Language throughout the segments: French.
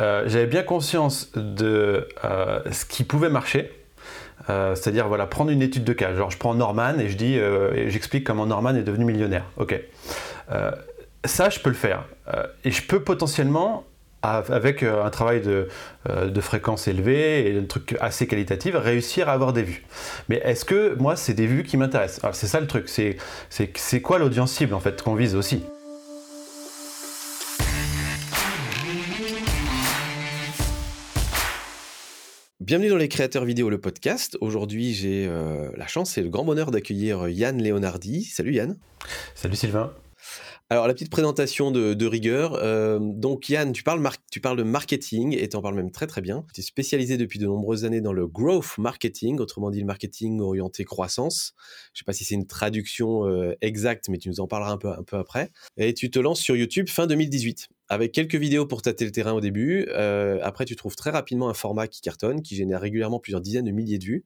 j'avais bien conscience de ce qui pouvait marcher. C'est-à-dire voilà, prendre une étude de cas. Genre je prends Norman et je dis, j'explique comment Norman est devenu millionnaire. Ok. ça, je peux le faire. et je peux potentiellement avec euh, un travail de, euh, de, fréquence élevée et un truc assez qualitatif, réussir à avoir des vues. Mais est-ce que moi, c'est des vues qui m'intéressent? C'est ça le truc, c'est quoi l'audience cible en fait qu'on vise aussi? Bienvenue dans les créateurs vidéo, le podcast. Aujourd'hui, j'ai euh, la chance et le grand bonheur d'accueillir Yann Leonardi. Salut Yann. Salut Sylvain. Alors, la petite présentation de, rigueur. Euh, donc, Yann, tu parles, tu parles de marketing et tu en parles même très très bien. Tu es spécialisé depuis de nombreuses années dans le growth marketing, autrement dit le marketing orienté croissance. Je ne sais pas si c'est une traduction euh, exacte, mais tu nous en parleras un peu, un peu après. Et tu te lances sur YouTube fin 2018 avec quelques vidéos pour tâter le terrain au début. Euh, après, tu trouves très rapidement un format qui cartonne, qui génère régulièrement plusieurs dizaines de milliers de vues,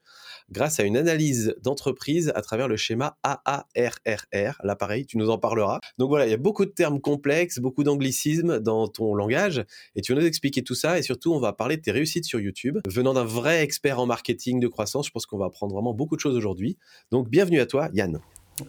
grâce à une analyse d'entreprise à travers le schéma AARRR. Là, pareil, tu nous en parleras. Donc voilà, il y a beaucoup de termes complexes, beaucoup d'anglicismes dans ton langage, et tu vas nous expliquer tout ça, et surtout, on va parler de tes réussites sur YouTube. Venant d'un vrai expert en marketing de croissance, je pense qu'on va apprendre vraiment beaucoup de choses aujourd'hui. Donc, bienvenue à toi, Yann.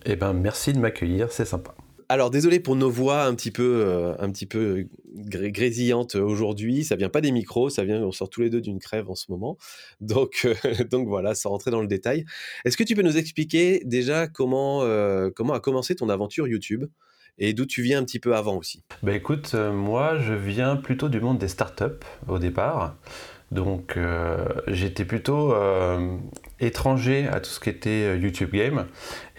Eh ben, merci de m'accueillir, c'est sympa. Alors désolé pour nos voix un petit peu, euh, un petit peu grésillantes aujourd'hui. Ça vient pas des micros, ça vient, on sort tous les deux d'une crève en ce moment. Donc, euh, donc voilà, sans rentrer dans le détail. Est-ce que tu peux nous expliquer déjà comment, euh, comment a commencé ton aventure YouTube et d'où tu viens un petit peu avant aussi? Bah écoute, moi je viens plutôt du monde des startups au départ. Donc euh, j'étais plutôt euh, étranger à tout ce qui était euh, YouTube Game.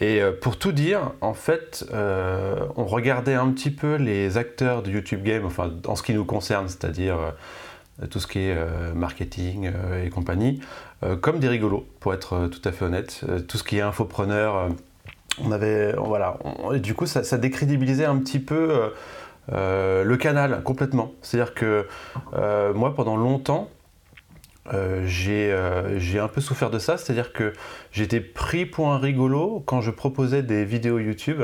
Et pour tout dire, en fait, on regardait un petit peu les acteurs de YouTube Game, enfin en ce qui nous concerne, c'est-à-dire tout ce qui est marketing et compagnie, comme des rigolos, pour être tout à fait honnête. tout ce qui est infopreneur, on avait, voilà, du coup ça, décrédibilisait un petit peu le canal complètement. C'est-à-dire que moi, pendant longtemps, euh, euh, j'ai un peu souffert de ça, c'est-à-dire que j'étais pris pour un rigolo quand je proposais des vidéos YouTube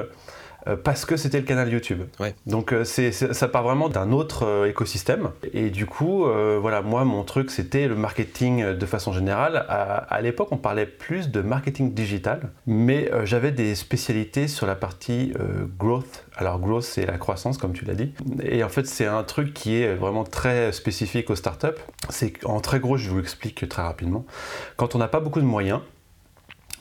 parce que c'était le canal YouTube. Donc euh, ça part vraiment d'un autre euh, écosystème. Et du coup, voilà, moi, mon truc, c'était le marketing de façon générale. À, l'époque, on parlait plus de marketing digital, mais j'avais des spécialités sur la partie growth. Alors, growth, c'est la croissance, comme tu l'as dit. Et en fait, c'est un truc qui est vraiment très spécifique aux startups. C'est en très gros, je vous l'explique très rapidement. Quand on n'a pas beaucoup de moyens, euh,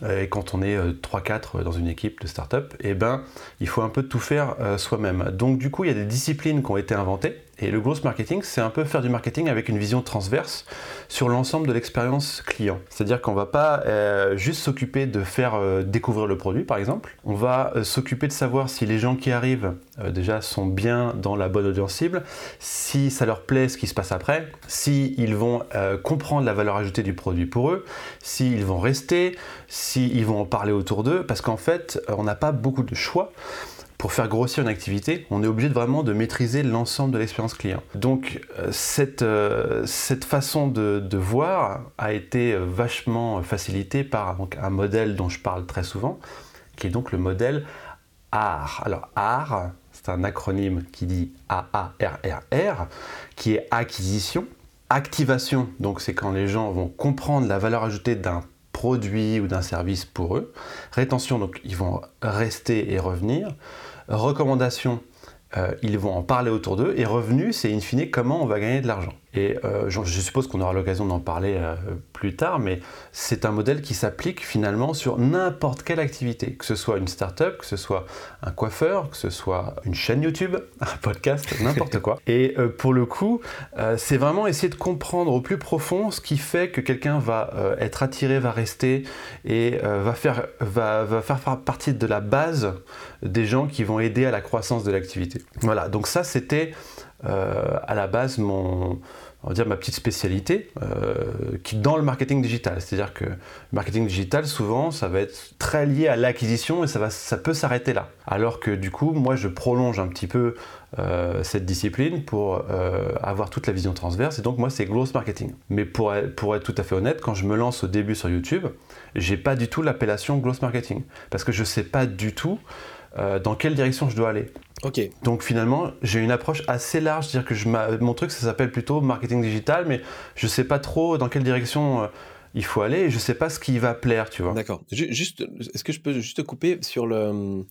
et quand on est 3-4 euh, dans une équipe de start-up, eh ben, il faut un peu tout faire euh, soi-même. Donc du coup, il y a des disciplines qui ont été inventées et le growth marketing, c'est un peu faire du marketing avec une vision transverse sur l'ensemble de l'expérience client. C'est-à-dire qu'on va pas euh, juste s'occuper de faire euh, découvrir le produit, par exemple. On va euh, s'occuper de savoir si les gens qui arrivent déjà sont bien dans la bonne audience cible, si ça leur plaît ce qui se passe après, si ils vont comprendre la valeur ajoutée du produit pour eux, s'ils vont rester, s'ils vont en parler autour d'eux, parce qu'en fait, on n'a pas beaucoup de choix pour faire grossir une activité, on est obligé vraiment de maîtriser l'ensemble de l'expérience client. Donc euh, cette, euh, cette façon de, voir a été vachement facilitée par un modèle dont je parle très souvent, qui est donc le modèle AR. Alors AR, c'est un acronyme qui dit A-A-R-R-R, qui est acquisition, activation, donc c'est quand les gens vont comprendre la valeur ajoutée d'un produit ou d'un service pour eux. Rétention, donc ils vont rester et revenir. Recommandation, euh, ils vont en parler autour d'eux. Et revenu, c'est in fine comment on va gagner de l'argent. Et euh, je, suppose qu'on aura l'occasion d'en parler euh, plus tard, mais c'est un modèle qui s'applique finalement sur n'importe quelle activité, que ce soit une start-up, que ce soit un coiffeur, que ce soit une chaîne YouTube, un podcast, n'importe quoi. Et pour le coup, c'est vraiment essayer de comprendre au plus profond ce qui fait que quelqu'un va être attiré, va rester et va, faire, va, va faire partie de la base des gens qui vont aider à la croissance de l'activité. Voilà, donc ça c'était euh, à la base mon, on va dire ma petite spécialité euh, qui dans le marketing digital. C'est-à-dire que le marketing digital, souvent, ça va être très lié à l'acquisition et ça, va, ça peut s'arrêter là. Alors que du coup, moi, je prolonge un petit peu euh, cette discipline pour avoir toute la vision transverse. Et donc, moi, c'est growth marketing. Mais pour, pour être tout à fait honnête, quand je me lance au début sur YouTube, j'ai pas du tout l'appellation growth marketing parce que je sais pas du tout dans quelle direction je dois aller. Donc finalement, j'ai une approche assez large, c'est-à-dire que je, mon truc, ça s'appelle plutôt marketing digital, mais je ne sais pas trop dans quelle direction il faut aller et je ne sais pas ce qui va plaire, tu vois. D'accord. Juste, est-ce que je peux juste te couper sur le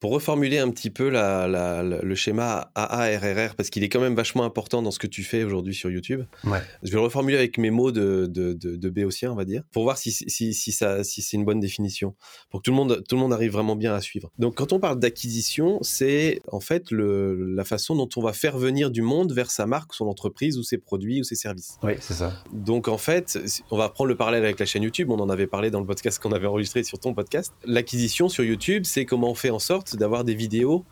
pour reformuler un petit peu le schéma AARRR, parce qu'il est quand même vachement important dans ce que tu fais aujourd'hui sur YouTube, ouais. je vais le reformuler avec mes mots de, de, de, Béotien, on va dire, pour voir si, si, si, ça, si c'est une bonne définition, pour que tout le, monde, tout le monde arrive vraiment bien à suivre. Donc quand on parle d'acquisition, c'est en fait le, la façon dont on va faire venir du monde vers sa marque, son entreprise ou ses produits ou ses services. Oui, c'est ça. Donc en fait, on va prendre le parallèle avec la chaîne YouTube, on en avait parlé dans le podcast qu'on avait enregistré sur ton podcast. L'acquisition sur YouTube, c'est comment on fait en sorte d'avoir des vidéos,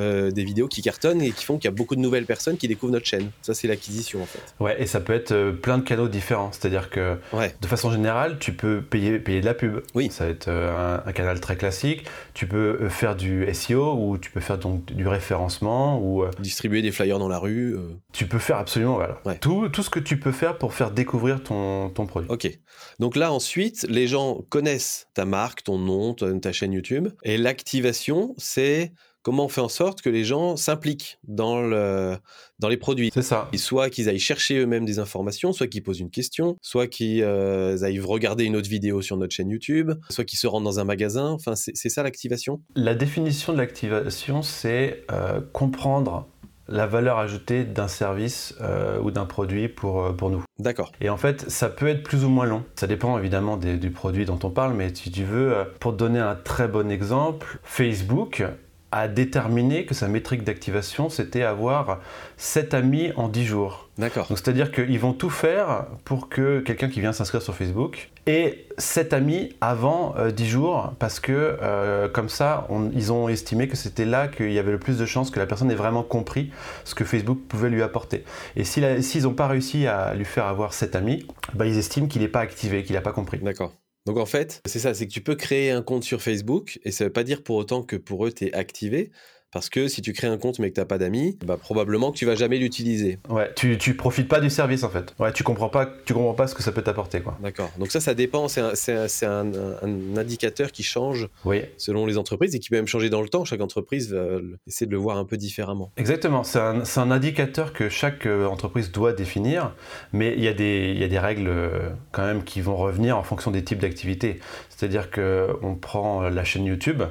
euh, des vidéos qui cartonnent et qui font qu'il y a beaucoup de nouvelles personnes qui découvrent notre chaîne. Ça, c'est l'acquisition en fait. Ouais, et ça peut être euh, plein de canaux différents. C'est-à-dire que de façon générale, tu peux payer, payer de la pub. Oui. Ça va être euh, un, canal très classique. Tu peux faire du SEO ou tu peux faire donc du référencement ou distribuer des flyers dans la rue. Tu peux faire absolument voilà. Tout, tout ce que tu peux faire pour faire découvrir ton, ton produit. Ok. Donc là ensuite, les gens connaissent ta marque, ton nom, ta chaîne YouTube et l'activation, c'est comment on fait en sorte que les gens s'impliquent dans, le, dans les produits. C'est ça. soit qu'ils aillent chercher eux-mêmes des informations, soit qu'ils posent une question, soit qu'ils euh, aillent regarder une autre vidéo sur notre chaîne YouTube, soit qu'ils se rendent dans un magasin. Enfin, c'est ça l'activation La définition de l'activation, c'est euh, comprendre la valeur ajoutée d'un service euh, ou d'un produit pour, pour nous. D'accord. Et en fait, ça peut être plus ou moins long. Ça dépend évidemment du produit dont on parle, mais si tu veux, pour te donner un très bon exemple, Facebook a déterminé que sa métrique d'activation, c'était avoir 7 amis en 10 jours. D'accord. Donc c'est-à-dire qu'ils vont tout faire pour que quelqu'un qui vient s'inscrire sur Facebook ait 7 amis avant 10 euh, jours, parce que euh, comme ça, ils ont estimé que c'était là qu'il y avait le plus de chances que la personne ait vraiment compris ce que Facebook pouvait lui apporter. Et s'ils n'ont pas réussi à lui faire avoir 7 amis, bah, ils estiment qu'il n'est pas activé, qu'il n'a pas compris. D'accord. Donc en fait, c'est ça, c'est que tu peux créer un compte sur Facebook et ça ne veut pas dire pour autant que pour eux, tu es activé. Parce que si tu crées un compte mais que tu n'as pas d'amis, bah probablement que tu vas jamais l'utiliser. Ouais, tu, tu profites pas du service en fait. Ouais, tu comprends pas, tu comprends pas ce que ça peut t'apporter quoi. D'accord. Donc ça, ça dépend. C'est un, un, indicateur qui change oui. selon les entreprises et qui peut même changer dans le temps. Chaque entreprise va essayer de le voir un peu différemment. Exactement. C'est un, un, indicateur que chaque euh, entreprise doit définir, mais il y, a des, y a des règles euh, quand même qui vont revenir en fonction des types d'activités. C'est-à-dire que on prend la chaîne YouTube.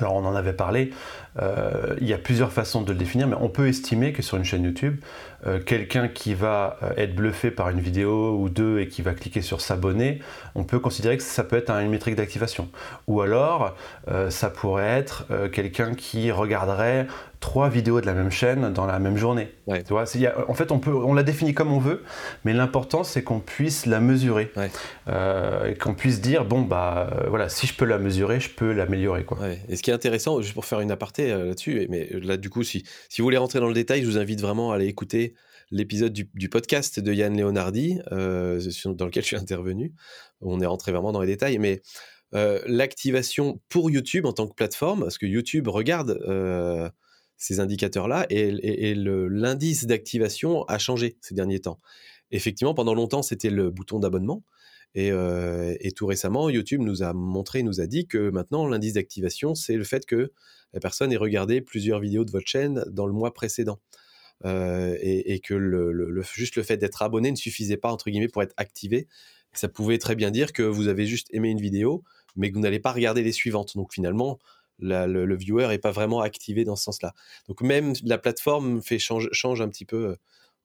Alors on en avait parlé, euh, il y a plusieurs façons de le définir, mais on peut estimer que sur une chaîne YouTube, euh, quelqu'un qui va euh, être bluffé par une vidéo ou deux et qui va cliquer sur s'abonner, on peut considérer que ça peut être une métrique d'activation. Ou alors, ça pourrait être quelqu'un qui regarderait trois vidéos de la même chaîne dans la même journée. Tu vois, en fait, on, peut, on la définit comme on veut, mais l'important, c'est qu'on puisse la mesurer. et qu'on puisse dire, bon, bah voilà, si je peux la mesurer, je peux l'améliorer. Et ce qui est intéressant, juste pour faire une aparté, euh, là-dessus. Mais euh, là, du coup, si, si vous voulez rentrer dans le détail, je vous invite vraiment à aller écouter l'épisode du, podcast de Yann Leonardi, euh, dans lequel je suis intervenu. On est rentré vraiment dans les détails. Mais l'activation pour YouTube en tant que plateforme, parce que YouTube regarde ces indicateurs-là et, l'indice d'activation a changé ces derniers temps. Effectivement, pendant longtemps, c'était le bouton d'abonnement. Et, et, tout récemment, YouTube nous a montré, nous a dit que maintenant, l'indice d'activation, c'est le fait que la personne ait regardé plusieurs vidéos de votre chaîne dans le mois précédent. Euh, et, que le, juste le fait d'être abonné ne suffisait pas, entre guillemets, pour être activé. Ça pouvait très bien dire que vous avez juste aimé une vidéo, mais que vous n'allez pas regarder les suivantes. Donc finalement, le, viewer n'est pas vraiment activé dans ce sens-là. Donc même la plateforme fait change, un petit peu euh,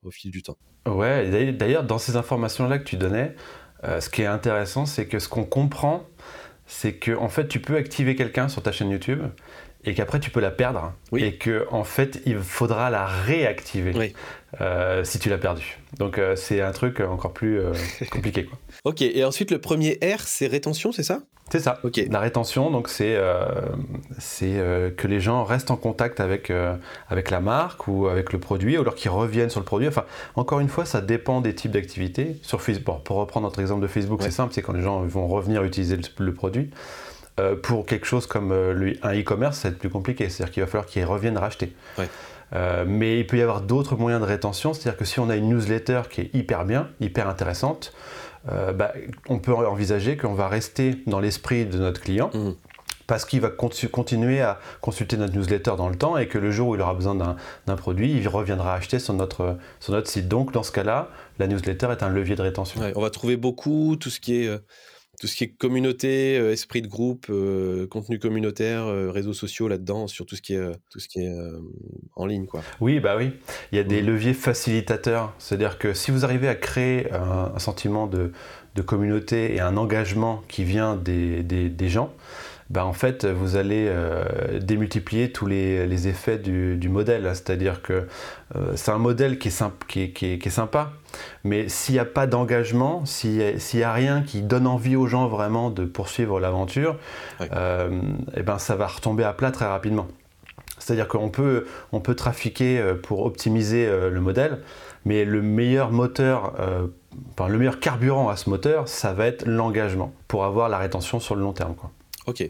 au fil du temps. Ouais, d'ailleurs, dans ces informations-là que tu donnais, euh, ce qui est intéressant, c'est que ce qu'on comprend, c'est que en fait, tu peux activer quelqu'un sur ta chaîne YouTube et qu'après tu peux la perdre et que en fait il faudra la réactiver euh, si tu l'as perdue. Donc euh, c'est un truc encore plus euh, compliqué. Quoi. ok, et ensuite le premier R c'est rétention, c'est ça? C'est ça. Ok. La rétention, donc c'est c'est que les gens restent en contact avec avec la marque ou avec le produit, ou alors qu'ils reviennent sur le produit. Enfin, encore une fois, ça dépend des types d'activités. Sur Facebook, pour reprendre notre exemple de Facebook, c'est simple, c'est quand les gens vont revenir utiliser le produit. Euh, pour quelque chose comme euh, un e-commerce, ça va être plus compliqué. C'est-à-dire qu'il va falloir qu'ils reviennent racheter. Euh, mais il peut y avoir d'autres moyens de rétention. C'est-à-dire que si on a une newsletter qui est hyper bien, hyper intéressante, bah, on peut envisager qu'on va rester dans l'esprit de notre client. Mmh. parce qu'il va continuer à consulter notre newsletter dans le temps et que le jour où il aura besoin d'un produit, il reviendra acheter sur notre, sur notre site. Donc dans ce cas-là, la newsletter est un levier de rétention. on va trouver beaucoup tout ce qui est... Euh, tout ce qui est communauté, euh, esprit de groupe, euh, contenu communautaire, réseaux sociaux là-dedans, sur tout ce qui est, tout ce qui est en ligne. Quoi. Oui, bah oui. Il y a des mmh. leviers facilitateurs. C'est-à-dire que si vous arrivez à créer un, sentiment de, de, communauté et un engagement qui vient des, des, des gens, bah, en fait, vous allez euh, démultiplier tous les, effets du, modèle. C'est-à-dire que euh, c'est un modèle qui est, sympa, mais s'il n'y a pas d'engagement, s'il n'y a, rien qui donne envie aux gens vraiment de poursuivre l'aventure, euh, eh ben, ça va retomber à plat très rapidement. C'est-à-dire qu'on peut, on peut trafiquer pour optimiser le modèle, mais le meilleur moteur, enfin, le meilleur carburant à ce moteur, ça va être l'engagement pour avoir la rétention sur le long terme. Quoi. Ok.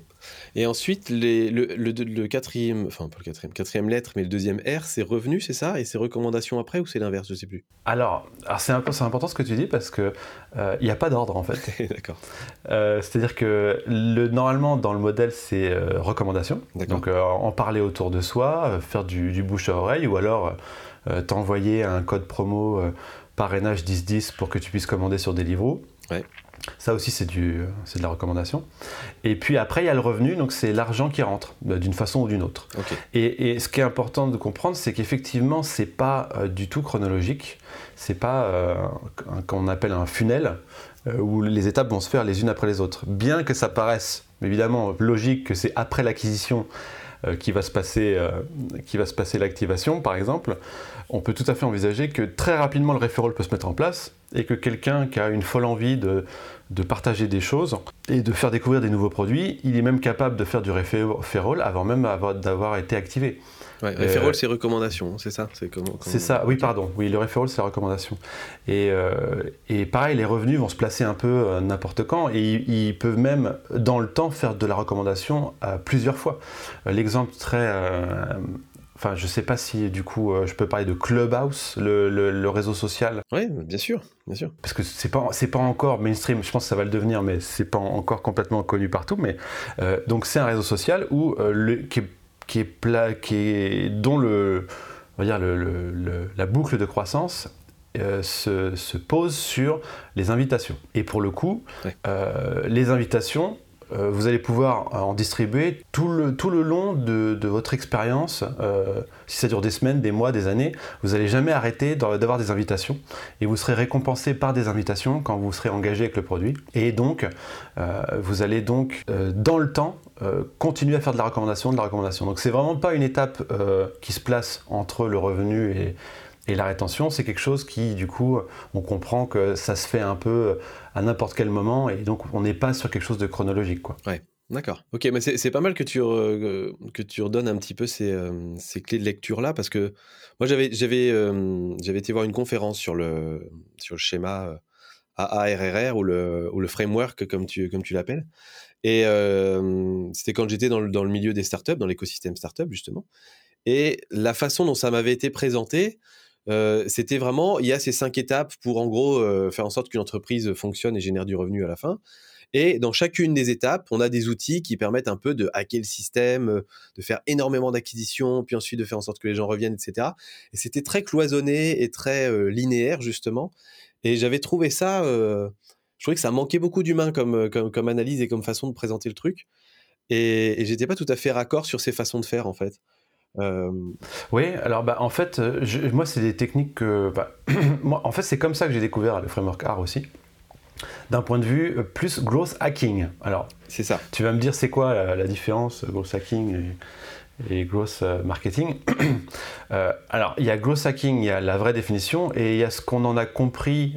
Et ensuite, les, le, le, quatrième, enfin pas le quatrième, quatrième lettre, mais le deuxième R, c'est revenu, c'est ça? Et c'est recommandations après ou c'est l'inverse? Je sais plus. Alors, alors c'est important ce que tu dis parce que euh, il n'y a pas d'ordre en fait. D'accord. Euh, c'est-à-dire que le, normalement dans le modèle c'est euh, recommandation. Donc en parler autour de soi, faire du, du, bouche à oreille ou alors t'envoyer un code promo parrainage 1010 pour que tu puisses commander sur Deliveroo. Ouais. Ça aussi, c'est de la recommandation. Et puis après, il y a le revenu, donc c'est l'argent qui rentre, euh, d'une façon ou d'une autre. Et, ce qui est important de comprendre, c'est qu'effectivement, c'est pas euh, du tout chronologique. C'est pas euh, qu'on appelle un funnel où les étapes vont se faire les unes après les autres. Bien que ça paraisse évidemment logique que c'est après l'acquisition qui va se passer, qui va se passer l'activation, par exemple, on peut tout à fait envisager que très rapidement le referral peut se mettre en place et que quelqu'un qui a une folle envie de, de partager des choses et de faire découvrir des nouveaux produits, il est même capable de faire du referral avant même d'avoir été activé. Ouais, referral, c'est recommandation, c'est ça? C'est comment, ça, oui, pardon. Oui, le referral, c'est la recommandation. Et, euh, et, pareil, les revenus vont se placer un peu euh, n'importe quand et ils, peuvent même, dans le temps, faire de la recommandation à plusieurs fois. Euh, l'exemple très Enfin, je sais pas si du coup euh, je peux parler de Clubhouse, le, réseau social. Oui, bien sûr, bien sûr. Parce que c'est pas c'est pas encore mainstream. Je pense que ça va le devenir, mais c'est pas encore complètement connu partout. Mais euh, donc c'est un réseau social où euh, le, qui est qui est, pla, qui est dont le on va dire le, la boucle de croissance se, se, pose sur les invitations. Et pour le coup, les invitations vous allez pouvoir euh, en distribuer tout le, tout le long de, votre expérience. Euh, si ça dure des semaines, des mois, des années, vous n'allez jamais arrêter d'avoir des invitations et vous serez récompensé par des invitations quand vous serez engagé avec le produit. Et donc, vous allez donc, dans le temps, continuer à faire de la recommandation, de la recommandation. Donc, c'est vraiment pas une étape qui se place entre le revenu et, et la rétention, c'est quelque chose qui, du coup, on comprend que ça se fait un peu à n'importe quel moment et donc on n'est pas sur quelque chose de chronologique. Quoi. D'accord. Ok, mais c'est pas mal que tu, que tu redonnes un petit peu ces, euh, ces clés de lecture-là, parce que moi, j'avais euh, été voir une conférence sur le, sur le schéma euh, AARRR ou le, ou le framework, comme tu, comme tu l'appelles. Et c'était quand j'étais dans le, dans le milieu des startups, dans l'écosystème startup, justement. Et la façon dont ça m'avait été présenté, c'était vraiment, il y a ces cinq étapes pour en gros faire en sorte qu'une entreprise fonctionne et génère du revenu à la fin. Et dans chacune des étapes, on a des outils qui permettent un peu de hacker le système, de faire énormément d'acquisitions, puis ensuite de faire en sorte que les gens reviennent, etc. Et c'était très cloisonné et très linéaire, justement. Et j'avais trouvé ça, je trouvais que ça manquait beaucoup d'humain comme, comme, analyse et comme façon de présenter le truc. Et, et j'étais pas tout à fait raccord sur ces façons de faire, en fait. Euh, oui, alors bah, en fait, euh, moi, c'est des techniques que. Bah, moi, en fait, c'est comme ça que j'ai découvert le framework R aussi. D'un point de vue euh, plus growth hacking. Alors, c'est ça. Tu vas me dire, c'est quoi la, différence, growth hacking et, et growth marketing Alors, il y a growth hacking, il y a la vraie définition, et il y a ce qu'on en a compris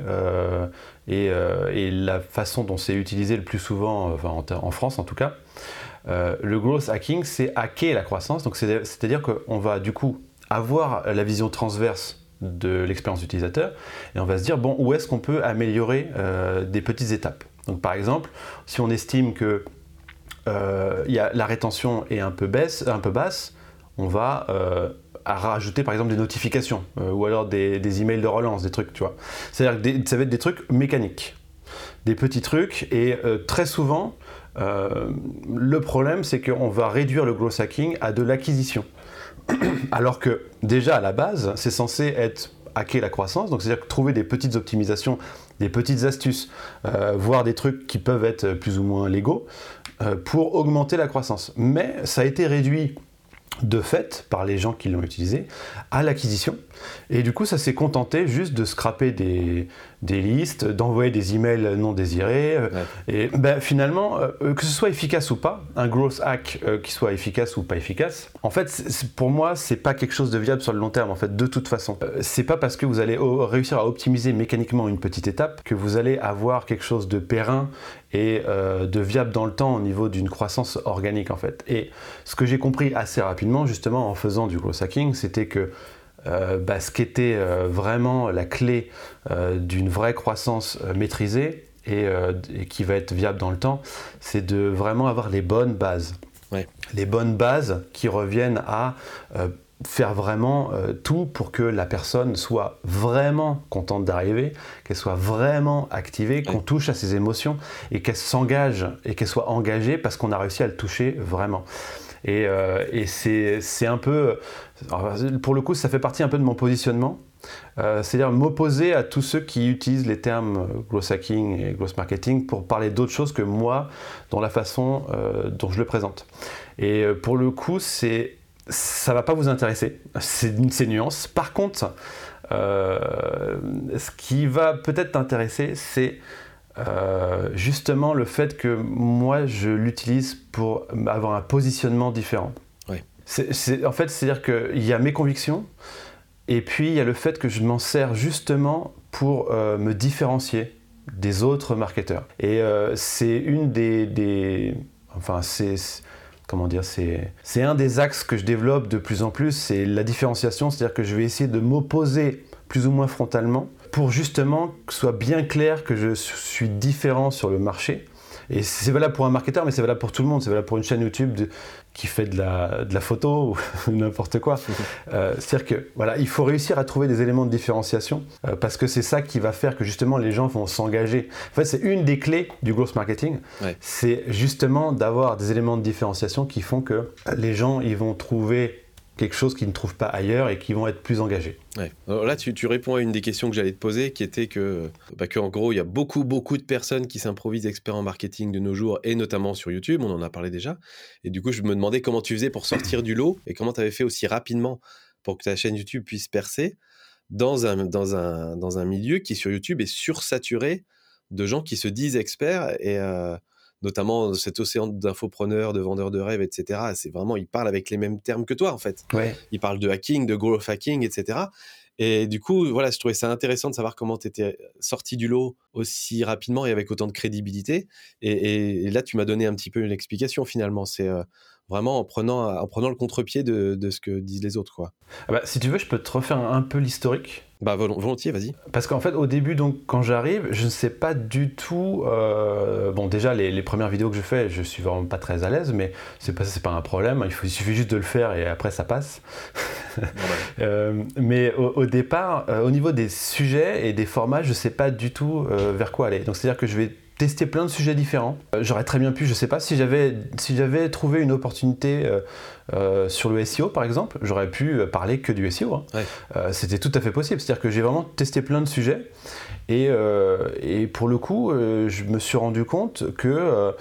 et, et, la façon dont c'est utilisé le plus souvent, enfin, en, en France en tout cas. Euh, le growth hacking, c'est hacker la croissance. Donc, c'est-à-dire qu'on va du coup avoir la vision transverse de l'expérience utilisateur et on va se dire bon où est-ce qu'on peut améliorer euh, des petites étapes? Donc par exemple, si on estime que euh, la rétention est un peu, baisse, un peu basse, on va rajouter par exemple des notifications ou alors des, des, emails de relance, des trucs, tu vois. C'est-à-dire que ça va être des trucs mécaniques, des petits trucs et très souvent le problème, c'est qu'on va réduire le growth hacking à de l'acquisition. Alors que déjà à la base, c'est censé être hacker la croissance, donc c'est-à-dire trouver des petites optimisations, des petites astuces, euh, voir des trucs qui peuvent être plus ou moins légaux euh, pour augmenter la croissance. Mais ça a été réduit de fait par les gens qui l'ont utilisé à l'acquisition. Et du coup, ça s'est contenté juste de scraper des, des listes, d'envoyer des emails non désirés. Euh, et ben, finalement, euh, que ce soit efficace ou pas, un growth hack euh, qui soit efficace ou pas efficace, en fait, pour moi, c'est pas quelque chose de viable sur le long terme. En fait, de toute façon, c'est pas parce que vous allez réussir à optimiser mécaniquement une petite étape que vous allez avoir quelque chose de périn et de viable dans le temps au niveau d'une croissance organique en fait. Et ce que j'ai compris assez rapidement justement en faisant du growth hacking, c'était que euh, bah, ce qui était euh, vraiment la clé euh, d'une vraie croissance maîtrisée et, qui va être viable dans le temps, c'est de vraiment avoir les bonnes bases. Les bonnes bases qui reviennent à faire vraiment tout pour que la personne soit vraiment contente d'arriver, qu'elle soit vraiment activée, qu'on touche à ses émotions et qu'elle s'engage et qu'elle soit engagée parce qu'on a réussi à le toucher vraiment. Et, et c'est un peu pour le coup, ça fait partie un peu de mon positionnement. Euh, c'est-à-dire m'opposer à tous ceux qui utilisent les termes euh, growth hacking et growth marketing pour parler d'autre chose que moi dans la façon euh, dont je le présente. Et pour le coup, c'est ça va pas vous intéresser, c'est ces nuances. Par contre, ce qui va peut-être t'intéresser, c'est justement le fait que moi je l'utilise pour avoir un positionnement différent. En fait, c'est-à-dire qu'il y a mes convictions, et puis il y a le fait que je m'en sers justement pour euh, me différencier des autres marketeurs. Et euh, c'est une des, enfin c'est comment dire, c'est un des axes que je développe de plus en plus, c'est la différenciation, c'est-à-dire que je vais essayer de m'opposer plus ou moins frontalement pour justement que ce soit bien clair que je suis différent sur le marché. Et c'est valable pour un marketeur, mais c'est valable pour tout le monde. C'est valable pour une chaîne YouTube de, qui fait de la, de la photo ou n'importe quoi. Euh, C'est-à-dire que voilà, il faut réussir à trouver des éléments de différenciation euh, parce que c'est ça qui va faire que justement les gens vont s'engager. En fait, c'est une des clés du growth marketing. C'est justement d'avoir des éléments de différenciation qui font que les gens ils vont trouver quelque chose qu'ils ne trouvent pas ailleurs et qui vont être plus engagés. là, tu, réponds à une des questions que j'allais te poser, qui était que, bah, que en gros, il y a beaucoup, beaucoup de personnes qui s'improvisent experts en marketing de nos jours, et notamment sur YouTube, on en a parlé déjà. Et du coup, je me demandais comment tu faisais pour sortir du lot, et comment tu avais fait aussi rapidement pour que ta chaîne YouTube puisse percer dans un milieu qui, sur YouTube, est sursaturé de gens qui se disent experts et... Euh, notamment cet océan d'infopreneurs, de vendeurs de rêves, etc. C'est vraiment, ils parlent avec les mêmes termes que toi, en fait. Ils parlent de hacking, de growth hacking, etc. Et du coup, voilà, je trouvais ça intéressant de savoir comment tu étais sorti du lot aussi rapidement et avec autant de crédibilité. Et, là, tu m'as donné un petit peu une explication finalement. C'est euh, vraiment en prenant, en prenant le contre-pied de, ce que disent les autres. Quoi. Ah bah, si tu veux, je peux te refaire un peu l'historique. Bah volontiers, vas-y. Parce qu'en fait, au début, donc, quand j'arrive, je ne sais pas du tout. Euh, bon, déjà, les, premières vidéos que je fais, je suis vraiment pas très à l'aise, mais c'est pas c'est pas un problème. Il, faut, il suffit juste de le faire et après ça passe. Euh, mais au, départ, euh, au niveau des sujets et des formats, je sais pas du tout vers quoi aller. Donc, c'est-à-dire que je vais tester plein de sujets différents. Euh, j'aurais très bien pu, je sais pas, si j'avais si j'avais trouvé une opportunité euh, euh, sur le SEO par exemple, j'aurais pu parler que du SEO. Hein. C'était tout à fait possible. C'est-à-dire que j'ai vraiment testé plein de sujets et, et pour le coup, je me suis rendu compte que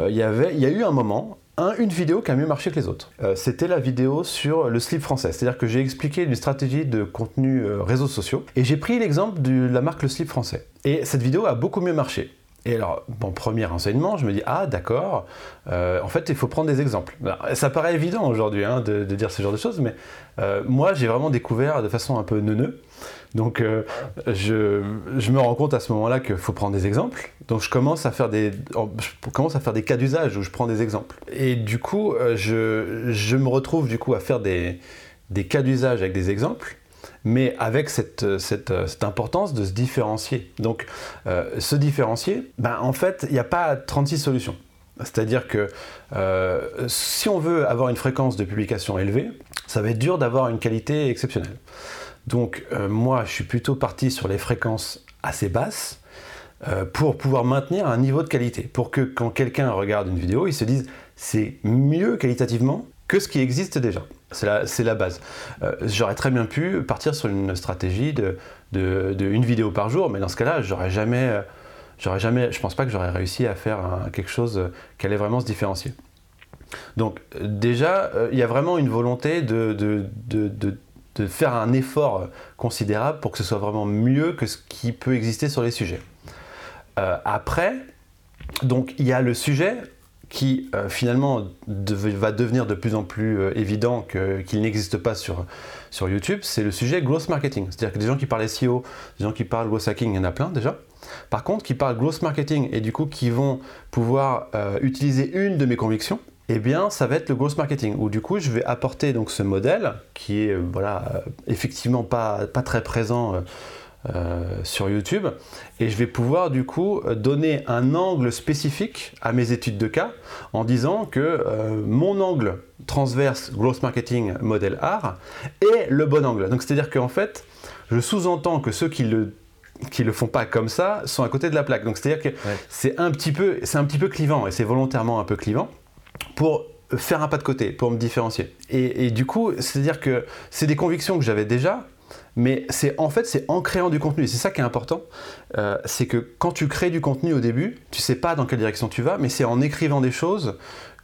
il y avait, il y a eu un moment. une vidéo qui a mieux marché que les autres. C'était la vidéo sur le slip français. C'est-à-dire que j'ai expliqué une stratégie de contenu réseaux sociaux et j'ai pris l'exemple de la marque le slip français. Et cette vidéo a beaucoup mieux marché. Et alors, bon, premier renseignement, je me dis, ah d'accord, euh, en fait, il faut prendre des exemples. ça paraît évident aujourd'hui hein, de, dire ce genre de choses, mais euh, moi, j'ai vraiment découvert de façon un peu neuneux. Donc, euh, je, me rends compte à ce moment-là qu'il faut prendre des exemples. Donc, je commence à faire des, je commence à faire des cas d'usage où je prends des exemples. Et du coup, je, me retrouve du coup à faire des cas d'usage avec des exemples mais avec cette, cette, cette, importance de se différencier. Donc, euh, se différencier, ben, en fait, il n'y a pas 36 solutions. C'est-à-dire que euh, si on veut avoir une fréquence de publication élevée, ça va être dur d'avoir une qualité exceptionnelle. Donc, euh, moi, je suis plutôt parti sur les fréquences assez basses, pour pouvoir maintenir un niveau de qualité, pour que quand quelqu'un regarde une vidéo, il se dise c'est mieux qualitativement que ce qui existe déjà. C'est la, base. j'aurais très bien pu partir sur une stratégie de, une vidéo par jour, mais dans ce cas-là, j'aurais jamais, jamais, je pense pas que j'aurais réussi à faire quelque chose qui allait vraiment se différencier. Donc déjà, il y a vraiment une volonté de, de faire un effort considérable pour que ce soit vraiment mieux que ce qui peut exister sur les sujets. Euh, après, donc il y a le sujet qui euh, finalement va devenir de plus en plus euh, évident qu'il n'existe pas sur, sur YouTube, c'est le sujet growth marketing. C'est-à-dire que des gens qui parlent SEO, des gens qui parlent growth hacking, il y en a plein déjà. Par contre, qui parlent growth marketing et du coup qui vont pouvoir utiliser une de mes convictions, eh bien, ça va être le growth marketing, où du coup, je vais apporter donc ce modèle qui est, euh, voilà, euh, effectivement pas, pas très présent euh, sur YouTube, et je vais pouvoir du coup donner un angle spécifique à mes études de cas en disant que mon angle transverse growth marketing modèle art est le bon angle. Donc, c'est-à-dire qu'en fait, je sous-entends que ceux qui le qui le font pas comme ça sont à côté de la plaque. Donc c'est-à-dire que c'est un petit peu c'est un petit peu clivant et c'est volontairement un peu clivant pour faire un pas de côté, pour me différencier. Et, du coup, c'est-à-dire que c'est des convictions que j'avais déjà, mais c'est en fait c'est en créant du contenu. C'est ça qui est important, euh, c'est que quand tu crées du contenu au début, tu sais pas dans quelle direction tu vas, mais c'est en écrivant des choses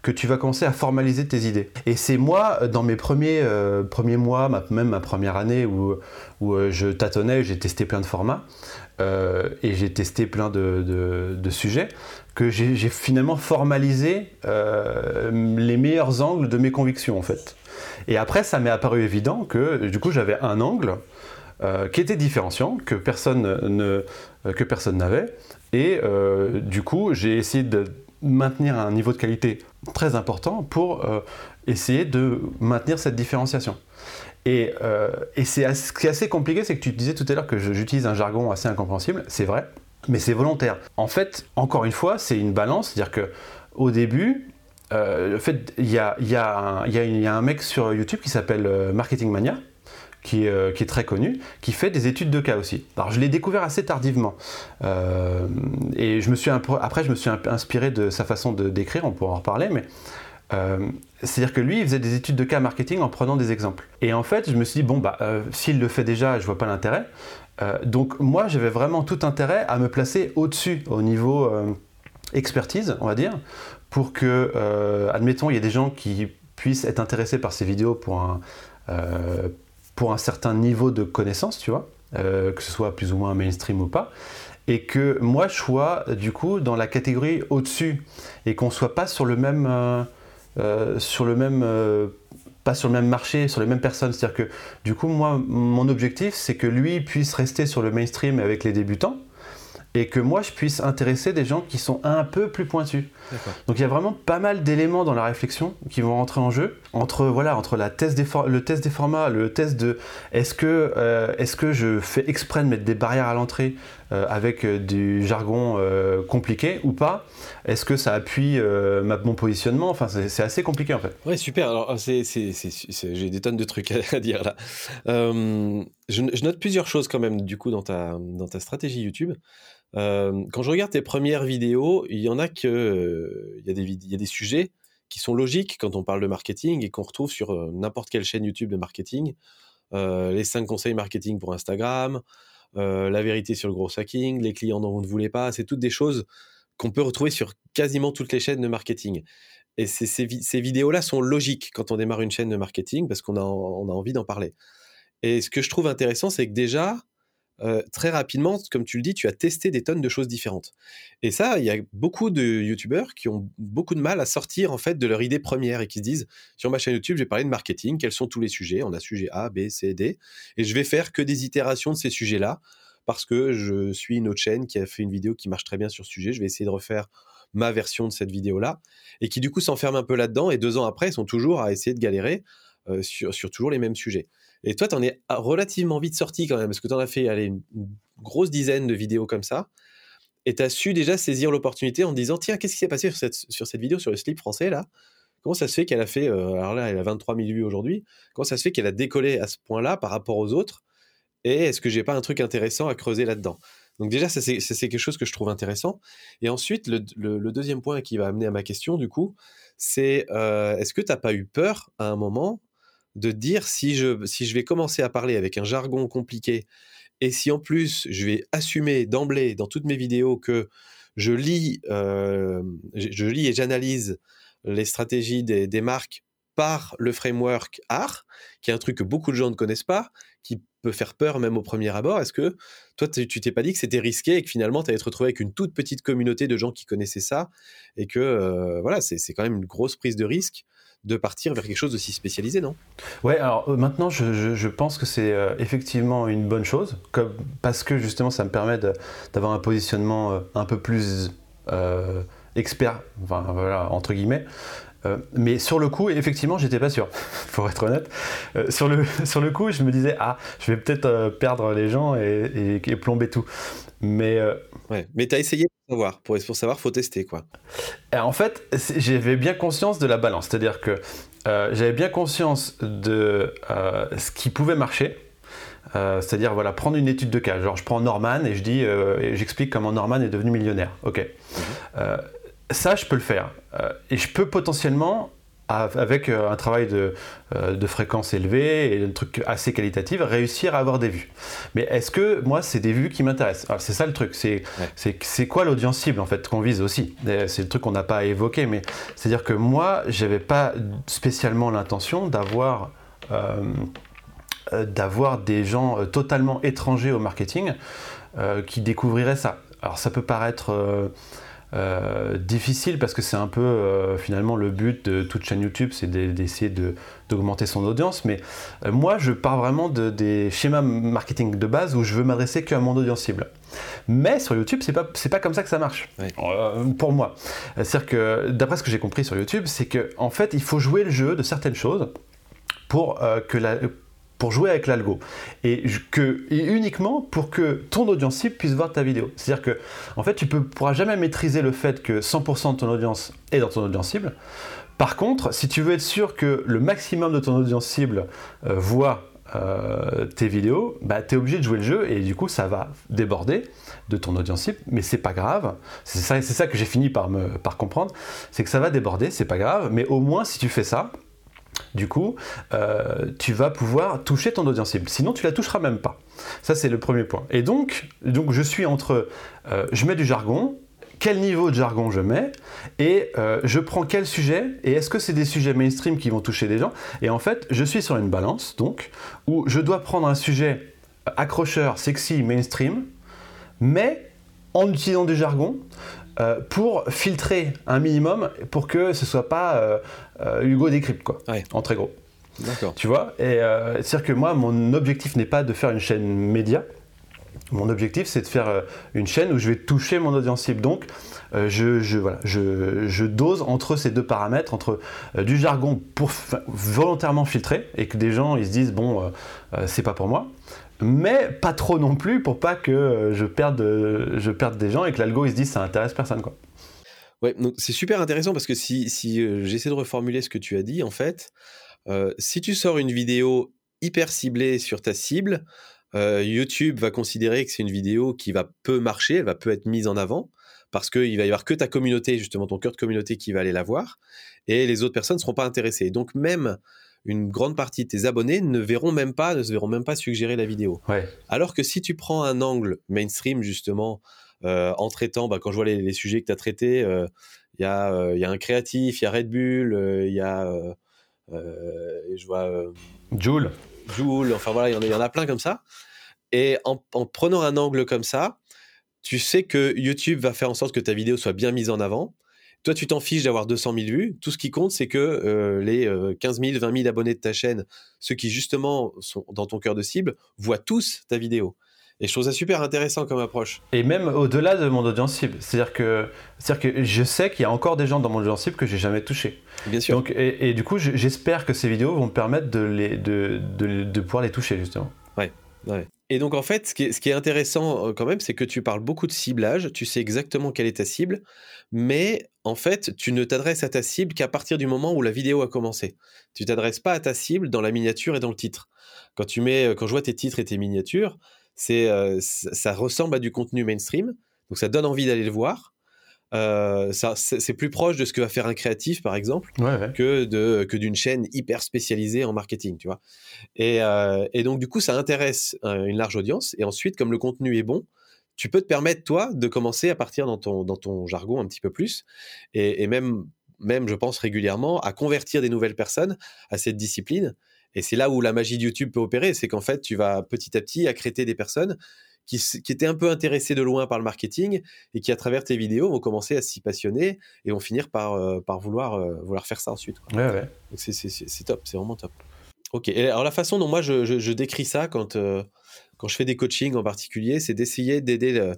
que tu vas commencer à formaliser tes idées. Et c'est moi, dans mes premiers, euh, premiers mois, même ma première année où, où euh, je tâtonnais, j'ai testé plein de formats, et j'ai testé plein de, de sujets, que j'ai finalement formalisé euh, les meilleurs angles de mes convictions en fait. Et après, ça m'est apparu évident que du coup j'avais un angle euh, qui était différenciant, que personne ne, que personne n'avait, et euh, du coup j'ai essayé de maintenir un niveau de qualité très important pour essayer de maintenir cette différenciation. Et, et c'est ce qui est assez compliqué, c'est que tu disais tout à l'heure que j'utilise un jargon assez incompréhensible, c'est vrai mais c'est volontaire. En fait, encore une fois, c'est une balance, c'est-à-dire que au début, euh, fait, il y a, un mec sur YouTube qui s'appelle euh, Marketing Mania, qui, euh, qui, est très connu, qui fait des études de cas aussi. Alors je l'ai découvert assez tardivement. et je me suis après, je me suis inspiré de sa façon d'écrire, on pourra en reparler, mais c'est-à-dire que lui, il faisait des études de cas marketing en prenant des exemples. Et en fait, je me suis dit, bon, bah, s'il le fait déjà, je vois pas l'intérêt. Donc moi, j'avais vraiment tout intérêt à me placer au-dessus, au niveau expertise, on va dire, pour que, euh, admettons, il y ait des gens qui puissent être intéressés par ces vidéos pour un, un certain niveau de connaissance, tu vois, que ce soit plus ou moins mainstream ou pas, et que moi je sois du coup dans la catégorie au-dessus, et qu'on soit pas sur le même, sur pas sur le même marché, sur les mêmes personnes. C'est-à-dire que du coup, moi, mon objectif, c'est que lui puisse rester sur le mainstream avec les débutants et que moi je puisse intéresser des gens qui sont un peu plus pointus. Donc il y a vraiment pas mal d'éléments dans la réflexion qui vont rentrer en jeu entre voilà entre le test des formats, le test de est-ce que euh, est-ce que je fais exprès de mettre des barrières à l'entrée euh, avec euh, du jargon compliqué ou pas? Est-ce que ça appuie mon positionnement? Enfin c'est assez compliqué en fait. Ouais super. Alors j'ai des tonnes de trucs à, dire là. Je, je, note plusieurs choses quand même du coup dans ta dans ta stratégie YouTube quand je regarde tes premières vidéos, il y en a que il y, a des, y a des sujets qui sont logiques quand on parle de marketing et qu'on retrouve sur n'importe quelle chaîne YouTube de marketing. les 5 conseils marketing pour Instagram, la vérité sur le gros hacking, les clients dont vous ne voulez pas, c'est toutes des choses qu'on peut retrouver sur quasiment toutes les chaînes de marketing. Et ces, ces vidéos-là sont logiques quand on démarre une chaîne de marketing parce qu'on a, on a envie d'en parler. Et ce que je trouve intéressant, c'est que déjà, euh, très rapidement, comme tu le dis, tu as testé des tonnes de choses différentes. Et ça, il y a beaucoup de youtubeurs qui ont beaucoup de mal à sortir en fait de leur idée première et qui se disent sur ma chaîne YouTube, je vais parler de marketing, quels sont tous les sujets On a sujet A, B, C, D, et je vais faire que des itérations de ces sujets-là parce que je suis une autre chaîne qui a fait une vidéo qui marche très bien sur ce sujet. Je vais essayer de refaire ma version de cette vidéo-là et qui du coup s'enferme un peu là-dedans. Et deux ans après, ils sont toujours à essayer de galérer euh, sur toujours les mêmes sujets. Et toi, tu en es relativement vite sorti quand même, parce que tu en as fait aller, une, grosse dizaine de vidéos comme ça. Et tu as su déjà saisir l'opportunité en disant tiens, qu'est-ce qui s'est passé sur cette, sur cette vidéo sur le slip français là? Comment ça se fait qu'elle a fait, euh, alors là, elle a 23 000 vues aujourd'hui, comment ça se fait qu'elle a décollé à ce point-là par rapport aux autres? Et est-ce que j'ai pas un truc intéressant à creuser là-dedans? Donc déjà, c'est quelque chose que je trouve intéressant. Et ensuite, le, deuxième point qui va amener à ma question, du coup, c'est euh, est-ce que tu n'as pas eu peur à un moment de dire si je, si je vais commencer à parler avec un jargon compliqué et si en plus je vais assumer d'emblée dans toutes mes vidéos que je lis, euh, je lis et j'analyse les stratégies des, des, marques par le framework art, qui est un truc que beaucoup de gens ne connaissent pas, qui peut faire peur même au premier abord. Est-ce que toi, tu t'es pas dit que c'était risqué et que finalement, tu allais te retrouver avec une toute petite communauté de gens qui connaissaient ça et que euh, voilà, c'est quand même une grosse prise de risque de partir vers quelque chose de si spécialisé, non? Ouais, alors euh, maintenant, je, pense que c'est euh, effectivement une bonne chose, parce que justement, ça me permet d'avoir un positionnement un peu plus expert, enfin voilà, entre guillemets, euh, mais sur le coup, effectivement, j'étais pas sûr, pour être honnête. Euh, sur, le, sur le coup, je me disais, ah, je vais peut-être euh, perdre les gens et, plomber tout. Mais. Ouais, mais tu as essayé pour savoir. Pour, pour savoir, faut tester, quoi. en fait, j'avais bien conscience de la balance. C'est-à-dire que j'avais bien conscience de ce qui pouvait marcher. c'est-à-dire voilà prendre une étude de cas genre je prends Norman et je dis j'explique comment Norman est devenu millionnaire ok mmh ça, je peux le faire. Euh, et je peux potentiellement, avec euh, un travail de, euh, de, fréquence élevée et un truc assez qualitatif, réussir à avoir des vues. Mais est-ce que moi, c'est des vues qui m'intéressent? C'est ça le truc. C'est c'est quoi l'audience cible en fait qu'on vise aussi? C'est le truc qu'on n'a pas évoqué, mais c'est-à-dire que moi, j'avais pas spécialement l'intention d'avoir d'avoir des gens totalement étrangers au marketing qui découvriraient ça. Alors ça peut paraître euh, difficile parce que c'est un peu euh, finalement le but de toute chaîne YouTube, c'est d'essayer d'augmenter son audience. Mais euh, moi, je pars vraiment de, des schémas marketing de base où je veux m'adresser qu'à mon audience cible. Mais sur YouTube, c'est pas pas comme ça que ça marche. pour moi, c'est-à-dire que d'après ce que j'ai compris sur YouTube, c'est que en fait, il faut jouer le jeu de certaines choses pour que la pour jouer avec l'algo et, que, uniquement pour que ton audience cible puisse voir ta vidéo. C'est-à-dire que en fait, tu ne pourras jamais maîtriser le fait que 100% de ton audience est dans ton audience cible. Par contre, si tu veux être sûr que le maximum de ton audience cible euh, voit euh, tes vidéos, bah, tu es obligé de jouer le jeu et du coup ça va déborder de ton audience cible, mais c'est pas grave. C'est ça, que j'ai fini par, par comprendre, c'est que ça va déborder, c'est pas grave, mais au moins si tu fais ça, du coup, euh, tu vas pouvoir toucher ton audience cible. Sinon, tu la toucheras même pas. Ça, c'est le premier point. Et donc, donc je suis entre, euh, je mets du jargon, quel niveau de jargon je mets, et euh, je prends quel sujet, et est-ce que c'est des sujets mainstream qui vont toucher des gens? Et en fait, je suis sur une balance, donc, où je dois prendre un sujet accrocheur, sexy, mainstream, mais en utilisant du jargon, euh, pour filtrer un minimum pour que ce soit pas euh, euh, Hugo Décrypte, quoi, en très gros. D'accord. Tu vois Et c'est-à-dire que moi, mon objectif n'est pas de faire une chaîne média. Mon objectif, c'est de faire une chaîne où je vais toucher mon audience cible. Donc, je, je, voilà, je, je, dose entre ces deux paramètres, entre du jargon pour volontairement filtrer et que des gens ils se disent bon, c'est pas pour moi, mais pas trop non plus pour pas que euh, je perde, euh, je perde des gens et que l'algo il se dise ça intéresse personne quoi. Ouais, donc c'est super intéressant parce que si, si euh, j'essaie de reformuler ce que tu as dit, en fait, si tu sors une vidéo hyper ciblée sur ta cible, YouTube va considérer que c'est une vidéo qui va peu marcher, elle va peu être mise en avant parce qu'il va y avoir que ta communauté, justement ton cœur de communauté qui va aller la voir et les autres personnes ne seront pas intéressées. Donc même une grande partie de tes abonnés ne verront même pas, ne se verront même pas suggérer la vidéo. Alors que si tu prends un angle mainstream, justement, euh, en traitant, bah, quand je vois les, sujets que tu as traités, euh, il y, euh, y, a un créatif, il y a Red Bull, il y a. je vois. Joule. Joule, enfin voilà, il y, en a plein comme ça. Et en, prenant un angle comme ça, tu sais que YouTube va faire en sorte que ta vidéo soit bien mise en avant toi, tu t'en fiches d'avoir 200 000 vues. Tout ce qui compte, c'est que euh, les 15 000, 20 000 abonnés de ta chaîne, ceux qui justement sont dans ton cœur de cible, voient tous ta vidéo. Et je trouve ça super intéressant comme approche. Et même au-delà de mon audience cible. C'est-à-dire que, que je sais qu'il y a encore des gens dans mon audience cible que j'ai jamais touché. Bien sûr. Donc, et, du coup, j'espère que ces vidéos vont me permettre de, les, de, de, de pouvoir les toucher, justement. Ouais. ouais. Et donc en fait, ce qui est, intéressant quand même, c'est que tu parles beaucoup de ciblage, tu sais exactement quelle est ta cible, mais en fait, tu ne t'adresses à ta cible qu'à partir du moment où la vidéo a commencé. Tu t'adresses pas à ta cible dans la miniature et dans le titre. Quand tu mets, quand je vois tes titres et tes miniatures, c'est ça, ressemble à du contenu mainstream, donc ça donne envie d'aller le voir. C'est plus proche de ce que va faire un créatif, par exemple, que de que d'une chaîne hyper spécialisée en marketing, tu vois. Et, et donc du coup, ça intéresse une large audience. Et ensuite, comme le contenu est bon, tu peux te permettre, toi, de commencer à partir dans ton, dans ton jargon un petit peu plus, et, même, même, je pense, régulièrement, à convertir des nouvelles personnes à cette discipline. Et c'est là où la magie de YouTube peut opérer, c'est qu'en fait, tu vas petit à petit accréter des personnes qui, qui, étaient un peu intéressées de loin par le marketing et qui, à travers tes vidéos, vont commencer à s'y passionner et vont finir par, euh, par vouloir, euh, vouloir faire ça ensuite. Ouais, ouais. C'est top, c'est vraiment top. Ok, alors la façon dont moi je, je, décris ça quand, euh, quand je fais des coachings en particulier, c'est d'essayer d'aider le,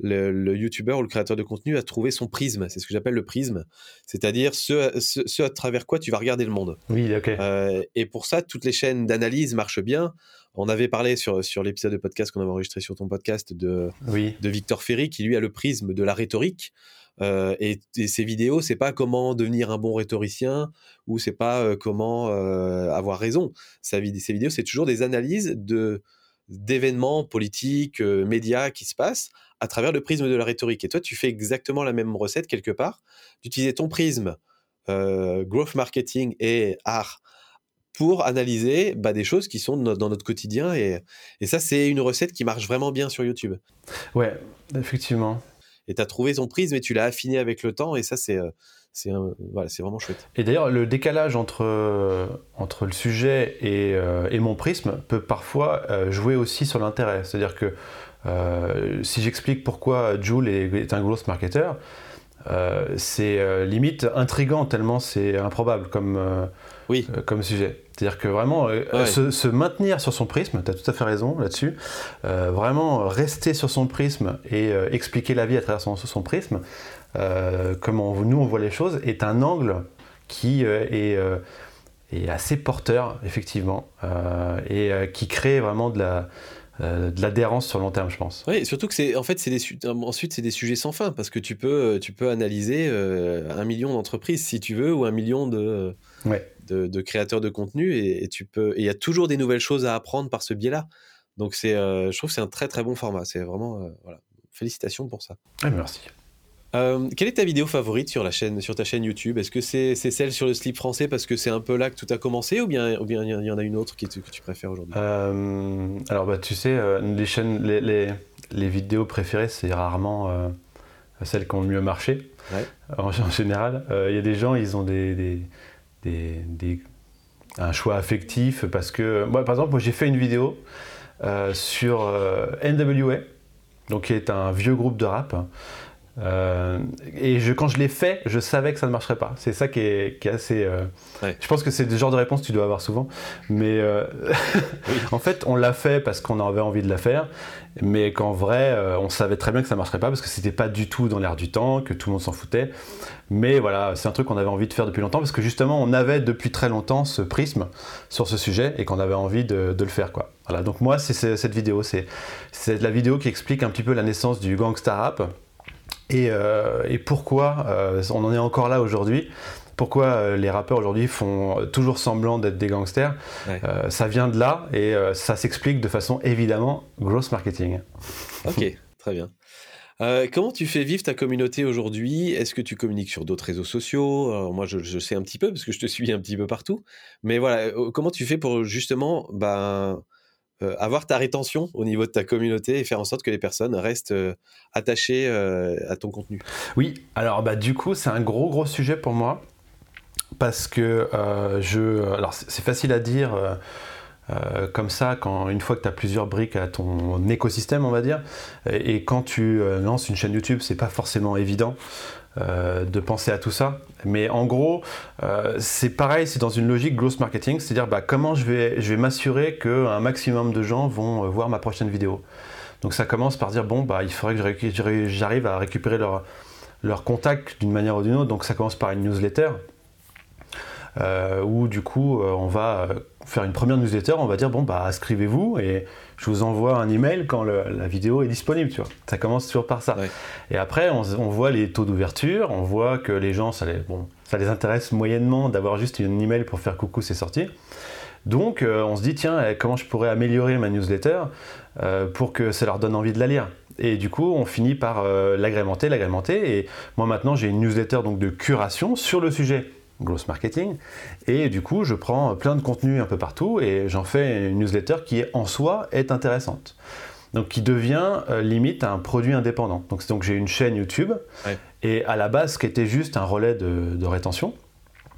le, le YouTuber ou le créateur de contenu à trouver son prisme. C'est ce que j'appelle le prisme, c'est-à-dire ce, ce, à travers quoi tu vas regarder le monde. Oui, ok. Euh, et pour ça, toutes les chaînes d'analyse marchent bien. On avait parlé sur, sur l'épisode de podcast qu'on avait enregistré sur ton podcast de, oui. de Victor Ferry, qui lui a le prisme de la rhétorique. Euh, et, et, ces vidéos, c'est pas comment devenir un bon rhétoricien ou c'est pas euh, comment euh, avoir raison. Sa, ces vidéos, c'est toujours des analyses de d'événements politiques, médias qui se passent à travers le prisme de la rhétorique. Et toi, tu fais exactement la même recette quelque part, d'utiliser ton prisme growth marketing et art pour analyser bah, des choses qui sont dans notre quotidien. Et, et ça, c'est une recette qui marche vraiment bien sur YouTube. Ouais, effectivement. Et tu as trouvé ton prisme et tu l'as affiné avec le temps. Et ça, c'est euh, c'est voilà, vraiment chouette. Et d'ailleurs, le décalage entre, entre le sujet et, euh, et mon prisme peut parfois euh, jouer aussi sur l'intérêt. C'est-à-dire que euh, si j'explique pourquoi Joule est, un gros marketer, c'est limite intrigant tellement c'est improbable comme, oui. comme sujet. C'est-à-dire que vraiment, se, se, maintenir sur son prisme, tu as tout à fait raison là-dessus, vraiment rester sur son prisme et expliquer la vie à travers son, son prisme, euh, comment nous on voit les choses, est un angle qui euh, est, euh, est, assez porteur, effectivement, et qui crée vraiment de la, de l'adhérence sur le long terme, je pense. Oui, surtout que c'est en fait c'est des ensuite c'est des sujets sans fin parce que tu peux tu peux analyser un million d'entreprises si tu veux ou un million de de, de, créateurs de contenu et, tu peux il y a toujours des nouvelles choses à apprendre par ce biais-là. Donc c'est je trouve que c'est un très très bon format. C'est vraiment voilà félicitations pour ça. merci. Euh, quelle est ta vidéo favorite sur, la chaîne, sur ta chaîne YouTube? Est-ce que c'est celle sur le slip français parce que c'est un peu là que tout a commencé ou bien il bien, y en a une autre qui, que tu préfères aujourd'hui? Euh, Alors bah, tu sais, euh, les, chaînes, les, les, les, vidéos préférées, c'est rarement celles qui ont le mieux marché. En, général, il y a des gens, ils ont des, des, un choix affectif parce que, par exemple, j'ai fait une vidéo sur NWA, donc qui est un vieux groupe de rap. Euh, et je, quand je l'ai fait, je savais que ça ne marcherait pas. C'est ça qui est, qui est assez. Euh, je pense que c'est le genre de réponse que tu dois avoir souvent. Mais euh, en fait, on l'a fait parce qu'on avait envie de la faire. Mais qu'en vrai, on savait très bien que ça ne marcherait pas parce que c'était pas du tout dans l'air du temps, que tout le monde s'en foutait. Mais voilà, c'est un truc qu'on avait envie de faire depuis longtemps parce que justement, on avait depuis très longtemps ce prisme sur ce sujet et qu'on avait envie de, de, le faire. Quoi. Voilà, donc moi, c'est cette vidéo. C'est la vidéo qui explique un petit peu la naissance du gangsta rap euh, et, pourquoi euh, on en est encore là aujourd'hui pourquoi euh, les rappeurs aujourd'hui font toujours semblant d'être des gangsters. ça vient de là et ça s'explique de façon évidemment gross marketing. Ok, très bien. comment tu fais vivre ta communauté aujourd'hui? Est-ce que tu communiques sur d'autres réseaux sociaux? Moi, je, je, sais un petit peu parce que je te suis un petit peu partout. Mais voilà, comment tu fais pour justement ben, euh, avoir ta rétention au niveau de ta communauté et faire en sorte que les personnes restent euh, attachées euh, à ton contenu Oui, alors bah, du coup, c'est un gros, gros sujet pour moi parce que je. Alors, c'est facile à dire. comme ça, quand une fois que tu as plusieurs briques à ton écosystème, on va dire, et, et quand tu lances une chaîne YouTube, c'est pas forcément évident. Euh, de penser à tout ça. Mais en gros, euh, c'est pareil, c'est dans une logique growth marketing, c'est-à-dire bah, comment je vais, je vais m'assurer qu'un maximum de gens vont euh, voir ma prochaine vidéo. Donc ça commence par dire, bon, bah, il faudrait que j'arrive à récupérer leur, leur contact d'une manière ou d'une autre. Donc ça commence par une newsletter. où du coup on va faire une première newsletter, on va dire bon bah inscrivez-vous et je vous envoie un email quand la vidéo est disponible, tu vois. Ça commence toujours par ça. Et après, on, voit les taux d'ouverture, on voit que les gens, ça les, bon, ça les intéresse moyennement d'avoir juste un email pour faire coucou, c'est sorti. Donc on se dit, tiens, eh, comment je pourrais améliorer ma newsletter pour que ça leur donne envie de la lire? Et du coup, on finit par l'agrémenter, l'agrémenter. Et moi maintenant, j'ai une newsletter donc de curation sur le sujet growth marketing. Et du coup, je prends plein de contenu un peu partout et j'en fais une newsletter qui en soi est intéressante. Donc qui devient euh, limite un produit indépendant. Donc, donc j'ai une chaîne YouTube et à la base, ce qui était juste un relais de, rétention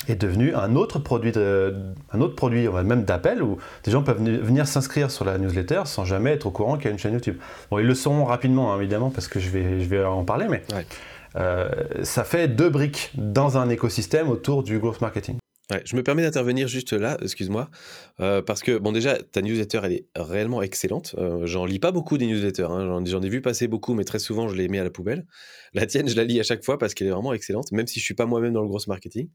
est devenu un autre produit, un autre produit même d'appel où des gens peuvent venir s'inscrire sur la newsletter sans jamais être au courant qu'il y a une chaîne YouTube. Bon, ils le sauront rapidement, hein, évidemment, parce que je vais, je vais en parler, mais euh, ça fait deux briques dans un écosystème autour du growth marketing. je me permets d'intervenir juste là, excuse-moi, euh, parce que bon déjà ta newsletter elle est réellement excellente. Euh, j'en lis pas beaucoup des newsletters, hein. j'en ai vu passer beaucoup, mais très souvent je les mets à la poubelle. La tienne je la lis à chaque fois parce qu'elle est vraiment excellente, même si je suis pas moi-même dans le growth marketing.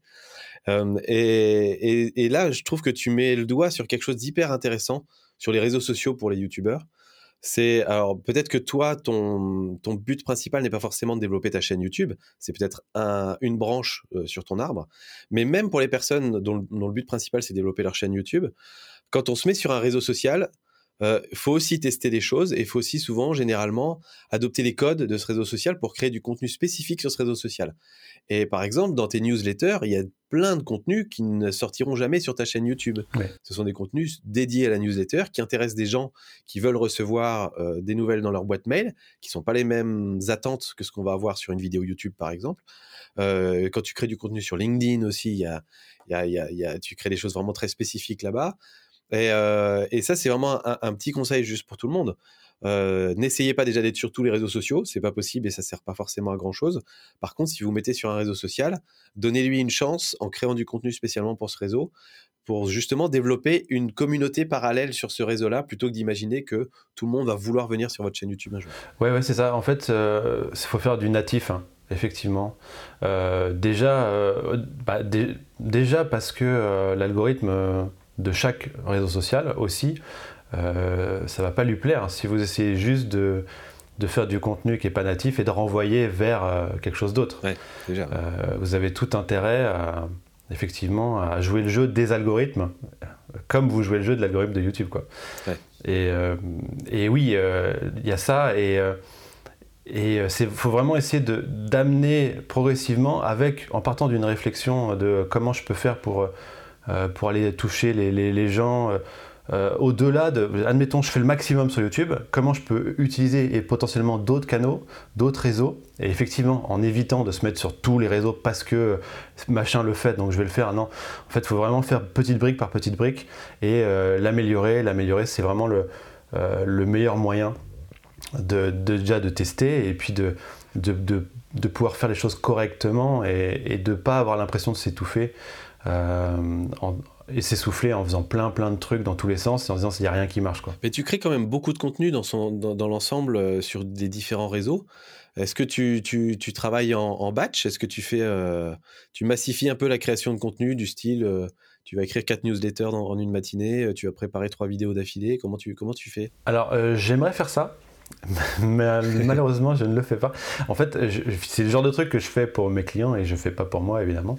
Et, et, là je trouve que tu mets le doigt sur quelque chose d'hyper intéressant sur les réseaux sociaux pour les youtubeurs c'est alors peut-être que toi, ton, but principal n'est pas forcément de développer ta chaîne YouTube, c'est peut-être un, une branche euh, sur ton arbre. Mais même pour les personnes dont, dont le but principal c'est de développer leur chaîne YouTube, quand on se met sur un réseau social, euh, faut aussi tester des choses et il faut aussi souvent, généralement, adopter les codes de ce réseau social pour créer du contenu spécifique sur ce réseau social. Et par exemple, dans tes newsletters, il y a plein de contenus qui ne sortiront jamais sur ta chaîne YouTube. Ce sont des contenus dédiés à la newsletter qui intéressent des gens qui veulent recevoir euh, des nouvelles dans leur boîte mail, qui sont pas les mêmes attentes que ce qu'on va avoir sur une vidéo YouTube, par exemple. Euh, quand tu crées du contenu sur LinkedIn aussi, y a, y a, y a, tu crées des choses vraiment très spécifiques là-bas. Euh, et, ça, c'est vraiment un, petit conseil juste pour tout le monde. Euh, n'essayez pas déjà d'être sur tous les réseaux sociaux, c'est pas possible et ça sert pas forcément à grand chose. Par contre, si vous mettez sur un réseau social, donnez-lui une chance en créant du contenu spécialement pour ce réseau, pour justement développer une communauté parallèle sur ce réseau-là, plutôt que d'imaginer que tout le monde va vouloir venir sur votre chaîne YouTube un jour. Ouais, ouais, c'est ça. En fait, il euh, faut faire du natif. Hein, effectivement. déjà, bah, déjà parce que l'algorithme de chaque réseau social aussi, euh, ça va pas lui plaire. Si vous essayez juste de, de faire du contenu qui n'est pas natif et de renvoyer vers euh, quelque chose d'autre. Euh, vous avez tout intérêt à, effectivement à jouer le jeu des algorithmes, comme vous jouez le jeu de l'algorithme de YouTube. Quoi. Et, euh, et, oui, il y a ça. Et et il faut vraiment essayer d'amener progressivement, avec, en partant d'une réflexion de comment je peux faire pour pour aller toucher les, gens. Euh, euh, au-delà de, admettons, je fais le maximum sur YouTube, comment je peux utiliser et potentiellement d'autres canaux, d'autres réseaux, et effectivement, en évitant de se mettre sur tous les réseaux parce que machin le fait, donc je vais le faire. Non, en fait, il faut vraiment faire petite brique par petite brique et l'améliorer. L'améliorer, c'est vraiment le, le, meilleur moyen de, déjà de tester et puis de, de, pouvoir faire les choses correctement et, et de ne pas avoir l'impression de s'étouffer euh, et s'essouffler en faisant plein plein de trucs dans tous les sens et en disant s'il n'y a rien qui marche. Quoi. Mais tu crées quand même beaucoup de contenu dans, son, dans, l'ensemble euh, sur des différents réseaux. Est-ce que tu, tu, tu travailles en, batch? Est-ce que tu fais euh, tu massifies un peu la création de contenu du style tu vas écrire quatre newsletters en une matinée, tu vas préparer trois vidéos d'affilée? Comment tu, comment tu fais? Alors j'aimerais faire ça. euh, malheureusement, je ne le fais pas. En fait, c'est le genre de truc que je fais pour mes clients et je ne fais pas pour moi, évidemment.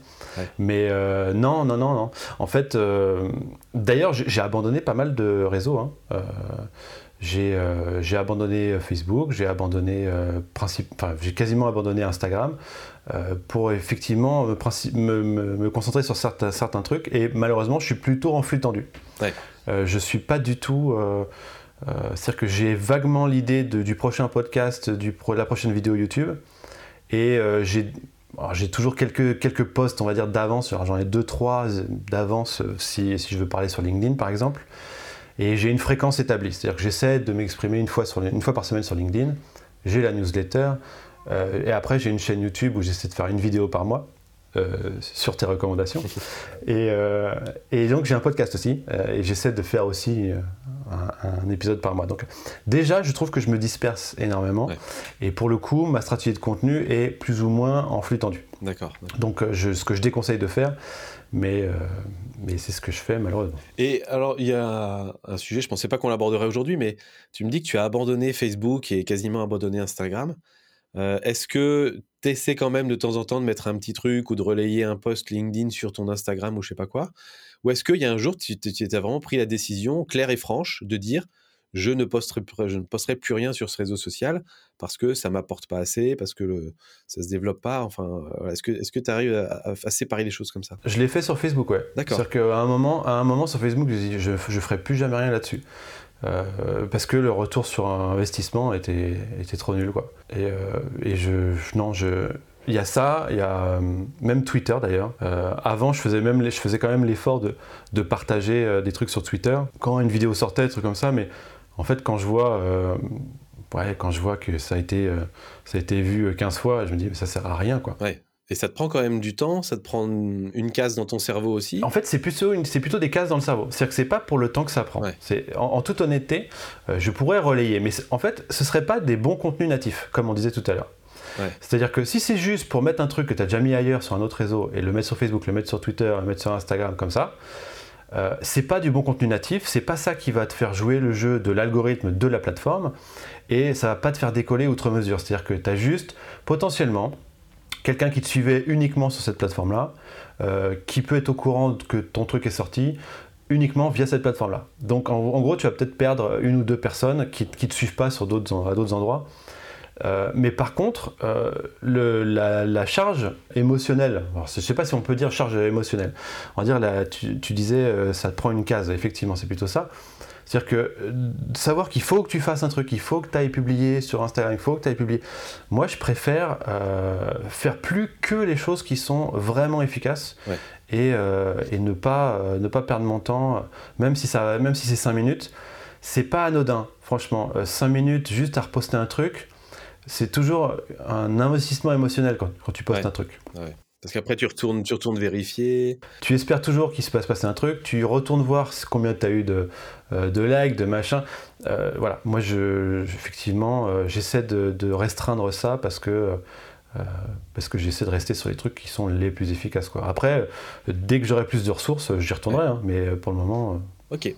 Mais euh, non, non, non, non. En fait, euh, d'ailleurs, j'ai abandonné pas mal de réseaux. Hein. j'ai abandonné Facebook, j'ai abandonné, j'ai quasiment abandonné Instagram pour effectivement me, me, concentrer sur certains, certains, trucs. Et malheureusement, je suis plutôt en flux tendu. je ne suis pas du tout euh, c'est-à-dire que j'ai vaguement l'idée du prochain podcast, du, de la prochaine vidéo YouTube. Et euh, j'ai toujours quelques, quelques posts, on va dire, d'avance. J'en ai deux, trois d'avance euh, si, si, je veux parler sur LinkedIn, par exemple. Et j'ai une fréquence établie. C'est-à-dire que j'essaie de m'exprimer une, fois une fois par semaine sur LinkedIn. J'ai la newsletter. et après, j'ai une chaîne YouTube où j'essaie de faire une vidéo par mois. sur tes recommandations. et, et, donc j'ai un podcast aussi, et j'essaie de faire aussi un, épisode par mois. Donc déjà, je trouve que je me disperse énormément. Et pour le coup, ma stratégie de contenu est plus ou moins en flux tendu. D'accord. Donc euh, je, ce que je déconseille de faire, mais, euh, mais c'est ce que je fais malheureusement. Et alors, il y a un sujet, je ne pensais pas qu'on l'aborderait aujourd'hui, mais tu me dis que tu as abandonné Facebook et quasiment abandonné Instagram. Est-ce que tu essaies quand même de temps en temps de mettre un petit truc ou de relayer un post LinkedIn sur ton Instagram ou je sais pas quoi? Ou est-ce qu'il y a un jour, tu as vraiment pris la décision claire et franche de dire je ne posterai, je ne posterai plus rien sur ce réseau social parce que ça m'apporte pas assez, parce que le, ça se développe pas. Enfin, est-ce que est-ce que tu arrives à, séparer les choses comme ça? Je l'ai fait sur Facebook, ouais. D'accord. C'est-à-dire qu'à un moment, à un moment sur Facebook, je dit, je, je ferai plus jamais rien là-dessus. Euh, parce que le retour sur un investissement était, était trop nul quoi. Et, euh, et je non je il y a ça, il y a euh, même Twitter d'ailleurs. avant, je faisais, même, je faisais quand même l'effort de, de partager des trucs sur Twitter. Quand une vidéo sortait, des trucs comme ça, mais en fait, quand je vois, euh, ouais, quand je vois que ça a, été, euh, ça a été vu 15 fois, je me dis, mais ça sert à rien. Quoi. Ouais. Et ça te prend quand même du temps, ça te prend une case dans ton cerveau aussi? En fait, c'est plutôt, c'est plutôt des cases dans le cerveau. C'est-à-dire que c'est pas pour le temps que ça prend. C'est, en, toute honnêteté, euh, je pourrais relayer, mais en fait, ce serait pas des bons contenus natifs, comme on disait tout à l'heure. C'est-à-dire que si c'est juste pour mettre un truc que tu as déjà mis ailleurs sur un autre réseau et le mettre sur Facebook, le mettre sur Twitter, le mettre sur Instagram comme ça, euh, c'est pas du bon contenu natif, c'est pas ça qui va te faire jouer le jeu de l'algorithme de la plateforme et ça va pas te faire décoller outre mesure. C'est-à-dire que tu as juste potentiellement quelqu'un qui te suivait uniquement sur cette plateforme-là, euh, qui peut être au courant que ton truc est sorti uniquement via cette plateforme-là. Donc en, gros, tu vas peut-être perdre une ou deux personnes qui ne te suivent pas sur à d'autres endroits. Euh, mais par contre, euh, la, charge émotionnelle, je ne sais pas si on peut dire charge émotionnelle, on va dire, tu, disais euh, ça te prend une case, effectivement c'est plutôt ça. C'est-à-dire que savoir qu'il faut que tu fasses un truc, il faut que tu ailles publier sur Instagram, il faut que tu ailles publier. Moi, je préfère faire plus que les choses qui sont vraiment efficaces et, ne, pas, ne pas perdre mon temps, même si, ça, même si c'est 5 minutes. C'est pas anodin, franchement. 5 minutes juste à reposter un truc, c'est toujours un investissement émotionnel quand, tu postes un truc. Parce qu'après, tu retournes, tu retournes vérifier. Tu espères toujours qu'il se passe passer un truc. Tu retournes voir combien tu as eu de, euh, de likes, de machin. Euh, voilà, moi, je, effectivement, euh, j'essaie de, restreindre ça parce que, parce que j'essaie de rester sur les trucs qui sont les plus efficaces. Quoi. Après, dès que j'aurai plus de ressources, j'y retournerai. Hein, mais pour le moment. Ok.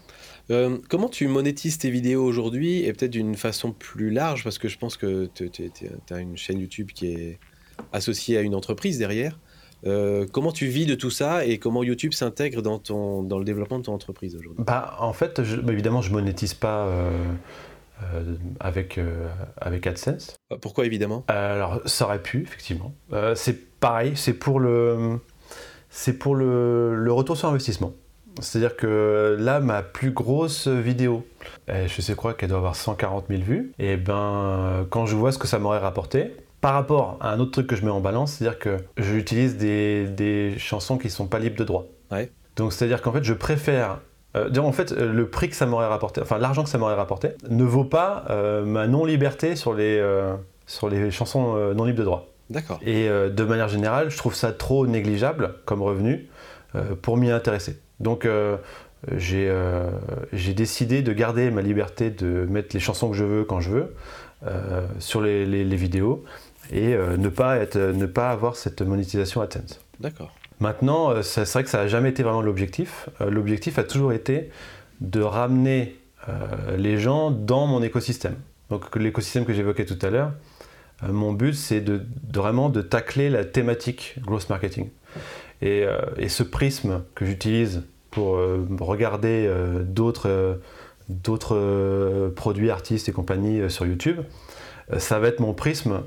Euh, comment tu monétises tes vidéos aujourd'hui et peut-être d'une façon plus large? Parce que je pense que tu as une chaîne YouTube qui est associée à une entreprise derrière. Euh, comment tu vis de tout ça et comment YouTube s'intègre dans, ton, dans le développement de ton entreprise aujourd'hui? Bah, En fait, je, bah, évidemment, je monétise pas euh, avec, avec AdSense. Pourquoi évidemment? Alors, ça aurait pu, effectivement. c'est pareil, c'est pour, le, pour le, le retour sur investissement. C'est-à-dire que là, ma plus grosse vidéo, eh, je sais quoi qu'elle doit avoir 140 000 vues, et ben quand je vois ce que ça m'aurait rapporté, par rapport à un autre truc que je mets en balance, c'est-à-dire que j'utilise des, des, chansons qui sont pas libres de droit. Donc c'est-à-dire qu'en fait, je préfère euh, en fait, le prix que ça m'aurait rapporté, enfin l'argent que ça m'aurait rapporté, ne vaut pas euh, ma non-liberté sur les, euh, sur les chansons non libres de droit. D'accord. Et de manière générale, je trouve ça trop négligeable comme revenu pour m'y intéresser. Donc euh, euh, j'ai décidé de garder ma liberté de mettre les chansons que je veux quand je veux euh, sur les, vidéos et ne, pas être, ne pas avoir cette monétisation AdSense. D'accord. Maintenant, c'est vrai que ça n'a jamais été vraiment l'objectif. L'objectif a toujours été de ramener les gens dans mon écosystème. Donc l'écosystème que j'évoquais tout à l'heure, mon but c'est de, vraiment de tacler la thématique growth marketing. Et, et ce prisme que j'utilise pour euh, regarder euh, d'autres euh, d'autres produits, artistes et compagnie sur YouTube, ça va être mon prisme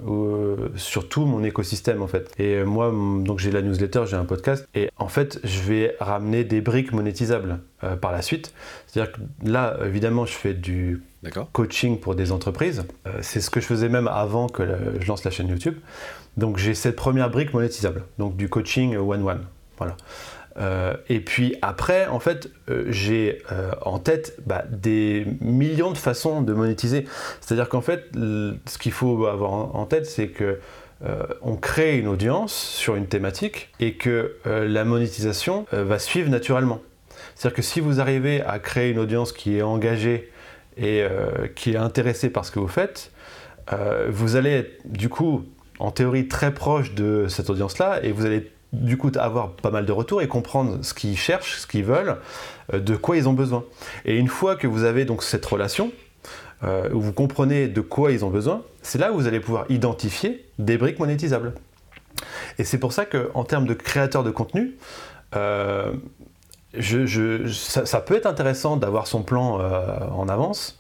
sur tout mon écosystème en fait. Et moi, donc j'ai la newsletter, j'ai un podcast, et en fait, je vais ramener des briques monétisables par la suite. C'est-à-dire que là, évidemment, je fais du coaching pour des entreprises. c'est ce que je faisais même avant que je lance la chaîne YouTube. Donc j'ai cette première brique monétisable, donc du coaching one-one. Voilà. Euh, et puis après, en fait, euh, j'ai euh, en tête bah, des millions de façons de monétiser. C'est-à-dire qu'en fait, ce qu'il faut avoir en, tête, c'est que on crée une audience sur une thématique et que la monétisation va suivre naturellement. C'est-à-dire que si vous arrivez à créer une audience qui est engagée et qui est intéressée par ce que vous faites, vous allez être du coup en théorie très proche de cette audience-là et vous allez du coup avoir pas mal de retours et comprendre ce qu'ils cherchent, ce qu'ils veulent, euh, de quoi ils ont besoin. Et une fois que vous avez donc cette relation, où vous comprenez de quoi ils ont besoin, c'est là où vous allez pouvoir identifier des briques monétisables. Et c'est pour ça qu'en termes de créateur de contenu, ça, peut être intéressant d'avoir son plan en avance,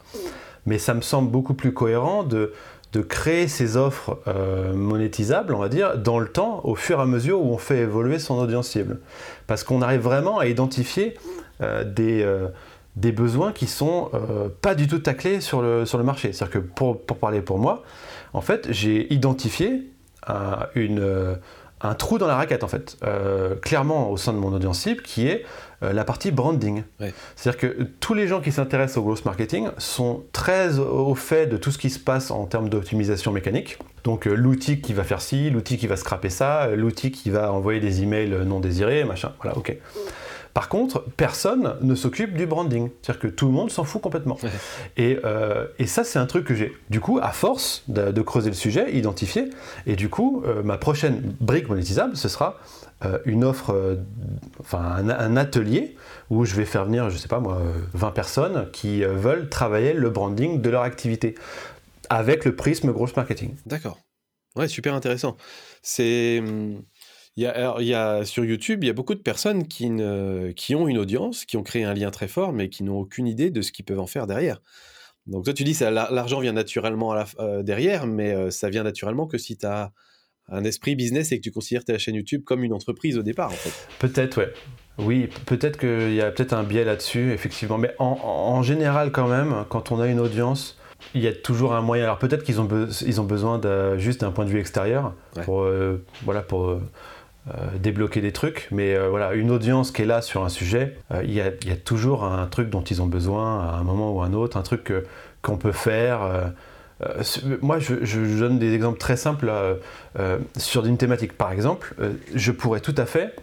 mais ça me semble beaucoup plus cohérent de, de créer ces offres euh, monétisables, on va dire, dans le temps, au fur et à mesure où on fait évoluer son audience cible. Parce qu'on arrive vraiment à identifier euh, des, euh, des besoins qui sont pas du tout taclés sur le, sur le marché. C'est-à-dire que pour, parler pour moi, en fait, j'ai identifié une un trou dans la raquette en fait, clairement au sein de mon audience cible, qui est la partie branding. C'est-à-dire que tous les gens qui s'intéressent au growth marketing sont très au fait de tout ce qui se passe en termes d'optimisation mécanique. Donc euh, l'outil qui va faire ci, l'outil qui va scraper ça, l'outil qui va envoyer des emails non désirés, machin. Voilà, ok. Par contre, personne ne s'occupe du branding. C'est-à-dire que tout le monde s'en fout complètement. Euh, et, ça, c'est un truc que j'ai, du coup, à force de, creuser le sujet, identifié. Et du coup, euh, ma prochaine brique monétisable, ce sera euh, une offre, enfin un, atelier où je vais faire venir, je sais pas moi, 20 personnes qui veulent travailler le branding de leur activité avec le prisme gross marketing. D'accord. Ouais, super intéressant. C'est. Hum, il y, a, il y a, sur YouTube, il y a beaucoup de personnes qui, ne, qui ont une audience, qui ont créé un lien très fort, mais qui n'ont aucune idée de ce qu'ils peuvent en faire derrière. Donc toi, tu dis que l'argent vient naturellement à la, euh, derrière, mais euh, ça vient naturellement que si tu as un esprit business et que tu considères ta chaîne YouTube comme une entreprise au départ, en fait. Peut-être, ouais. Oui, peut-être qu'il y a peut-être un biais là-dessus, effectivement. Mais en, en, général, quand même, quand on a une audience, il y a toujours un moyen. Alors peut-être qu'ils ont, ils ont besoin de, juste d'un point de vue extérieur pour, euh, voilà, pour débloquer des trucs, mais euh, voilà, une audience qui est là sur un sujet, euh, il y, a, toujours un truc dont ils ont besoin à un moment ou à un autre, un truc qu'on peut faire. moi, je, donne des exemples très simples sur une thématique. Par exemple, je pourrais tout à fait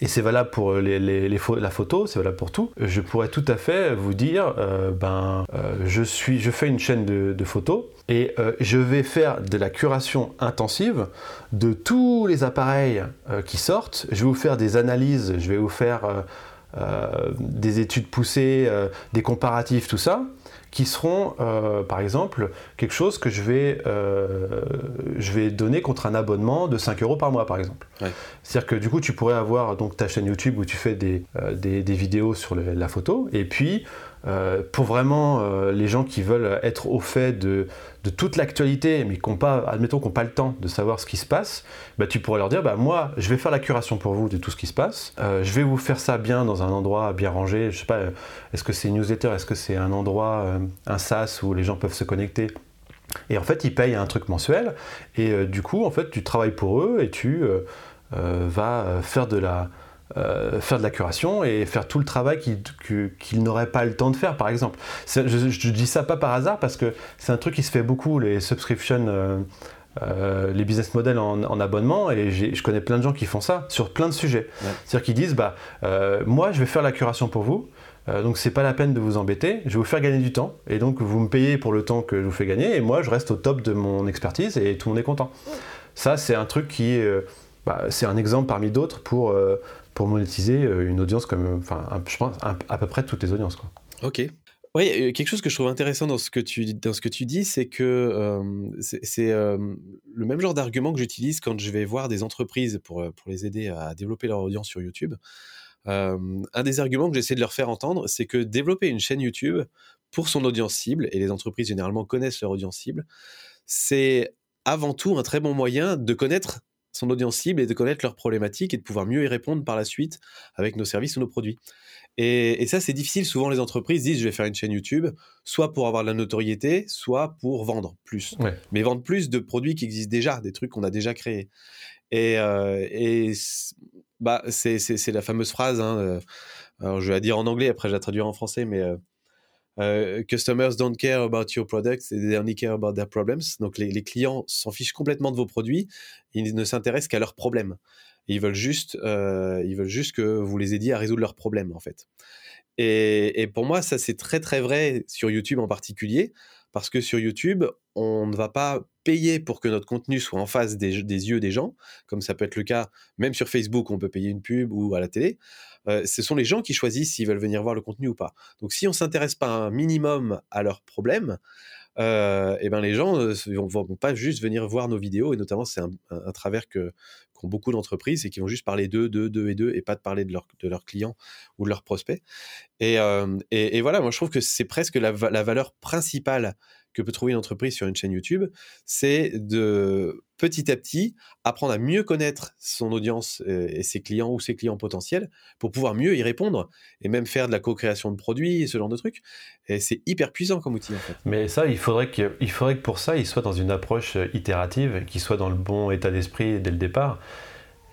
et c'est valable pour les, la photo, c'est valable pour tout. Je pourrais tout à fait vous dire, ben, je, suis, je fais une chaîne de, photos et euh, je vais faire de la curation intensive de tous les appareils euh, qui sortent. Je vais vous faire des analyses, je vais vous faire euh, des études poussées, des comparatifs, tout ça, qui seront, par exemple, quelque chose que je vais, je vais donner contre un abonnement de 5 euros par mois, par exemple. C'est-à-dire que du coup, tu pourrais avoir donc, ta chaîne YouTube où tu fais des, des, vidéos sur la photo, et puis euh, pour vraiment euh, les gens qui veulent être au fait de, toute l'actualité, mais qui pas, admettons qu'on n'ont pas le temps de savoir ce qui se passe, bah, tu pourrais leur dire, bah, moi, je vais faire la curation pour vous de tout ce qui se passe, euh, je vais vous faire ça bien dans un endroit bien rangé, je sais pas, est-ce que c'est une newsletter, est-ce que c'est un endroit, un SaaS où les gens peuvent se connecter? Et en fait, ils payent un truc mensuel, et du coup, en fait, tu travailles pour eux et tu vas faire de la, euh, faire de la curation et faire tout le travail qu'il n'aurait pas le temps de faire, par exemple. Je, je, dis ça pas par hasard parce que c'est un truc qui se fait beaucoup, les subscriptions, euh, euh, les business models en, abonnement, et je connais plein de gens qui font ça sur plein de sujets. C'est-à-dire qu'ils disent, bah, moi je vais faire la curation pour vous, donc c'est pas la peine de vous embêter, je vais vous faire gagner du temps, et donc vous me payez pour le temps que je vous fais gagner, et moi je reste au top de mon expertise, et tout le monde est content. Ça, c'est un truc qui... Bah, c'est un exemple parmi d'autres pour pour monétiser euh, une audience comme, enfin, je pense à peu près toutes les audiences. Ok. Oui, euh, quelque chose que je trouve intéressant dans ce que tu, dans ce que tu dis, c'est que euh, c'est le même genre d'argument que j'utilise quand je vais voir des entreprises pour, pour les aider à développer leur audience sur YouTube. un des arguments que j'essaie de leur faire entendre, c'est que développer une chaîne YouTube pour son audience cible, et les entreprises généralement connaissent leur audience cible, c'est avant tout un très bon moyen de connaître son audience cible et de connaître leurs problématiques et de pouvoir mieux y répondre par la suite avec nos services ou nos produits. Et, ça, c'est difficile. Souvent, les entreprises disent je vais faire une chaîne YouTube, soit pour avoir de la notoriété, soit pour vendre plus. Mais vendre plus de produits qui existent déjà, des trucs qu'on a déjà créés. Et, euh, bah, c'est la fameuse phrase, hein, euh, alors je vais la dire en anglais, après je la traduire en français, mais euh, euh, customers don't care about your products, they only care about their problems. Donc les, clients s'en fichent complètement de vos produits, ils ne s'intéressent qu'à leurs problèmes. Ils veulent juste, euh, ils veulent juste que vous les aidiez à résoudre leurs problèmes en fait. Et, pour moi, ça c'est très très vrai sur YouTube en particulier, parce que sur YouTube, on ne va pas payer pour que notre contenu soit en face des, yeux des gens, comme ça peut être le cas même sur Facebook, on peut payer une pub ou à la télé. Euh, ce sont les gens qui choisissent s'ils veulent venir voir le contenu ou pas. Donc si on s'intéresse pas un minimum à leurs problèmes, euh, et ben les gens ne euh, vont, pas juste venir voir nos vidéos, et notamment c'est un, travers que qu'ont beaucoup d'entreprises, et qui vont juste parler d'eux, d'eux, d'eux et d'eux, et pas de parler de, de leurs clients ou de leurs prospects. Et, et, voilà, moi je trouve que c'est presque la, la valeur principale que peut trouver une entreprise sur une chaîne YouTube, c'est de petit à petit apprendre à mieux connaître son audience euh, et ses clients ou ses clients potentiels pour pouvoir mieux y répondre et même faire de la co-création de produits et ce genre de trucs. Et c'est hyper puissant comme outil en fait. Mais ça, il faudrait, que, il faudrait que pour ça, il soit dans une approche euh, itérative, qu'il soit dans le bon état d'esprit dès le départ.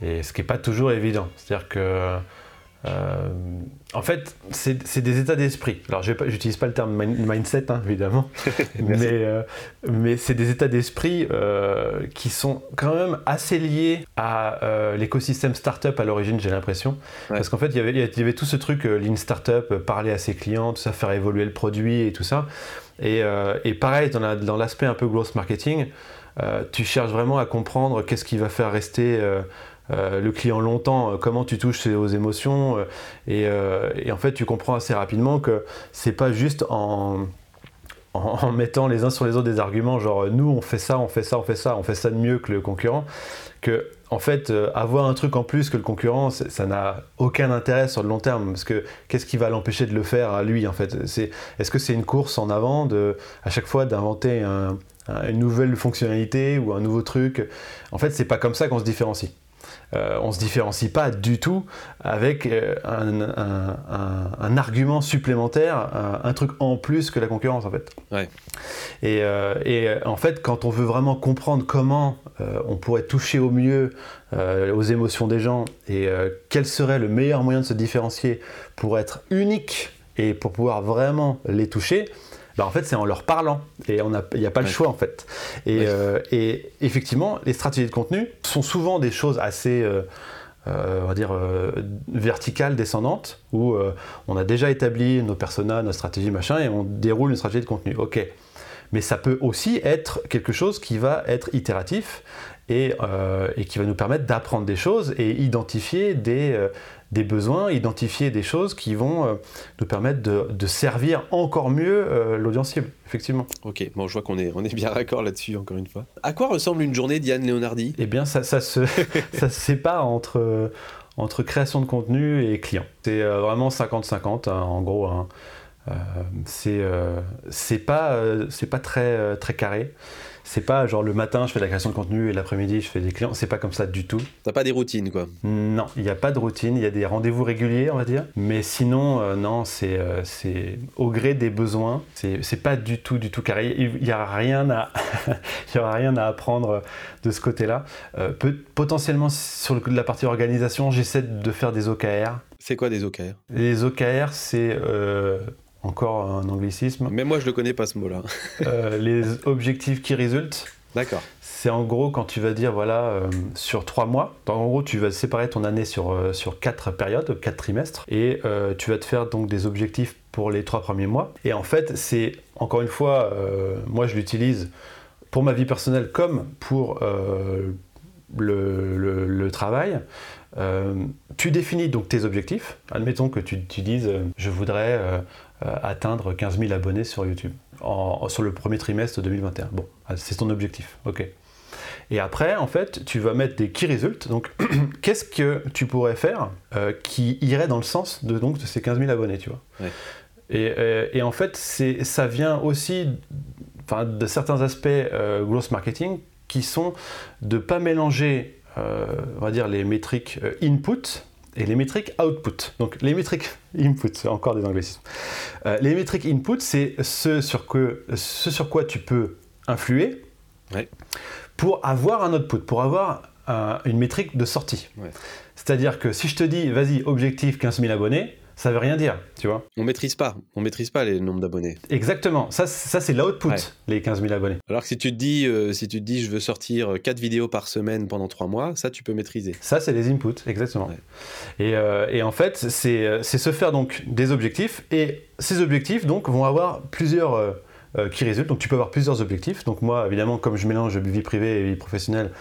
Et ce qui n'est pas toujours évident. C'est-à-dire que euh, en fait, c'est des états d'esprit. Alors, je n'utilise pas le terme mindset, hein, évidemment, mais, euh, mais c'est des états d'esprit euh, qui sont quand même assez liés à l'écosystème startup à l'origine, j'ai l'impression. Parce qu'en fait, il y, avait, il y avait tout ce truc, Lean Startup, parler à ses clients, tout ça, faire évoluer le produit et tout ça. Et, et pareil, dans l'aspect un peu growth marketing, tu cherches vraiment à comprendre qu'est-ce qui va faire rester euh, le client longtemps, euh, comment tu touches aux émotions. Euh, et, en fait, tu comprends assez rapidement que c'est pas juste en, mettant les uns sur les autres des arguments, genre nous on fait ça, on fait ça, on fait ça, on fait ça de mieux que le concurrent, que en fait avoir un truc en plus que le concurrent, ça n'a aucun intérêt sur le long terme, parce que qu'est-ce qui va l'empêcher de le faire à lui en fait? Est-ce que c'est une course en avant de à chaque fois d'inventer une nouvelle fonctionnalité ou un nouveau truc? En fait, c'est pas comme ça qu'on se différencie. Euh, on ne se différencie pas du tout avec euh, un, argument supplémentaire, un, truc en plus que la concurrence en fait. Euh, et, en fait, quand on veut vraiment comprendre comment on pourrait toucher au mieux aux émotions des gens et quel serait le meilleur moyen de se différencier pour être unique et pour pouvoir vraiment les toucher, bah, en fait, c'est en leur parlant. Et il n'y a, pas le choix, en fait. Euh, et, effectivement, les stratégies de contenu sont souvent des choses assez, euh, euh, on va dire, verticales, descendantes, où on a déjà établi nos personas, notre stratégie, machin, et on déroule une stratégie de contenu. OK. Mais ça peut aussi être quelque chose qui va être itératif et, et qui va nous permettre d'apprendre des choses et identifier des, des besoins, identifier des choses qui vont euh, nous permettre de, servir encore mieux euh, l'audience cible, effectivement. Ok, bon, je vois qu'on est, on est bien d'accord là-dessus, encore une fois. À quoi ressemble une journée d'Yann Leonardi? Eh bien, ça, ça, se, ça se sépare entre, entre création de contenu et client. C'est euh, vraiment 50-50, hein, en gros. Hein. c'est c'est pas, c'est pas très, très carré. C'est pas genre le matin je fais de la création de contenu et l'après-midi je fais des clients. C'est pas comme ça du tout. T'as pas des routines quoi Non, il n'y a pas de routine. Il y a des rendez-vous réguliers, on va dire. Mais sinon, euh, non, c'est euh, c'est au gré des besoins. C'est pas du tout, du tout carré. Il n'y a rien à, y aura rien à apprendre de ce côté-là. Euh, potentiellement sur la partie organisation, j'essaie de faire des OKR. C'est quoi des OKR Les OKR, c'est encore un anglicisme. Mais moi, je ne le connais pas ce mot-là. Euh, les objectifs qui résultent. D'accord. C'est en gros quand tu vas dire, voilà, euh, sur trois mois, en gros, tu vas séparer ton année sur, euh, sur quatre périodes, quatre trimestres, et tu vas te faire donc des objectifs pour les trois premiers mois. Et en fait, c'est, encore une fois, moi je l'utilise pour ma vie personnelle comme pour le, le, travail. Tu définis donc tes objectifs. Admettons que tu, tu dises je voudrais euh, atteindre 15 000 abonnés sur YouTube sur le premier trimestre 2021. Bon, ah, c'est ton objectif. Ok. Et après, en fait, tu vas mettre des key results. Donc, qu'est-ce que tu pourrais faire euh, qui irait dans le sens de, donc, de ces 15 000 abonnés, tu vois et, euh, et, en fait, ça vient aussi de certains aspects growth marketing qui sont de ne pas mélanger, on va dire, les métriques input et les métriques output. Donc les métriques input, c'est encore des anglicismes. Euh, les métriques input, c'est ce sur, que, ce sur quoi tu peux influer pour avoir un output, pour avoir une métrique de sortie. C'est-à-dire que si je te dis, vas-y, objectif 15 000 abonnés, ça veut rien dire, tu vois. On maîtrise pas, on maîtrise pas les nombres d'abonnés. Exactement, ça, ça c'est l'output, les 15 000 abonnés. Alors que si tu te dis, euh, si tu te dis, je veux sortir 4 vidéos par semaine pendant 3 mois, ça tu peux maîtriser. Ça c'est les inputs, exactement. Et, euh, et, en fait, c'est se faire donc des objectifs, et ces objectifs donc vont avoir plusieurs, euh, qui résultent. Donc tu peux avoir plusieurs objectifs. Donc moi, évidemment, comme je mélange vie privée et vie professionnelle,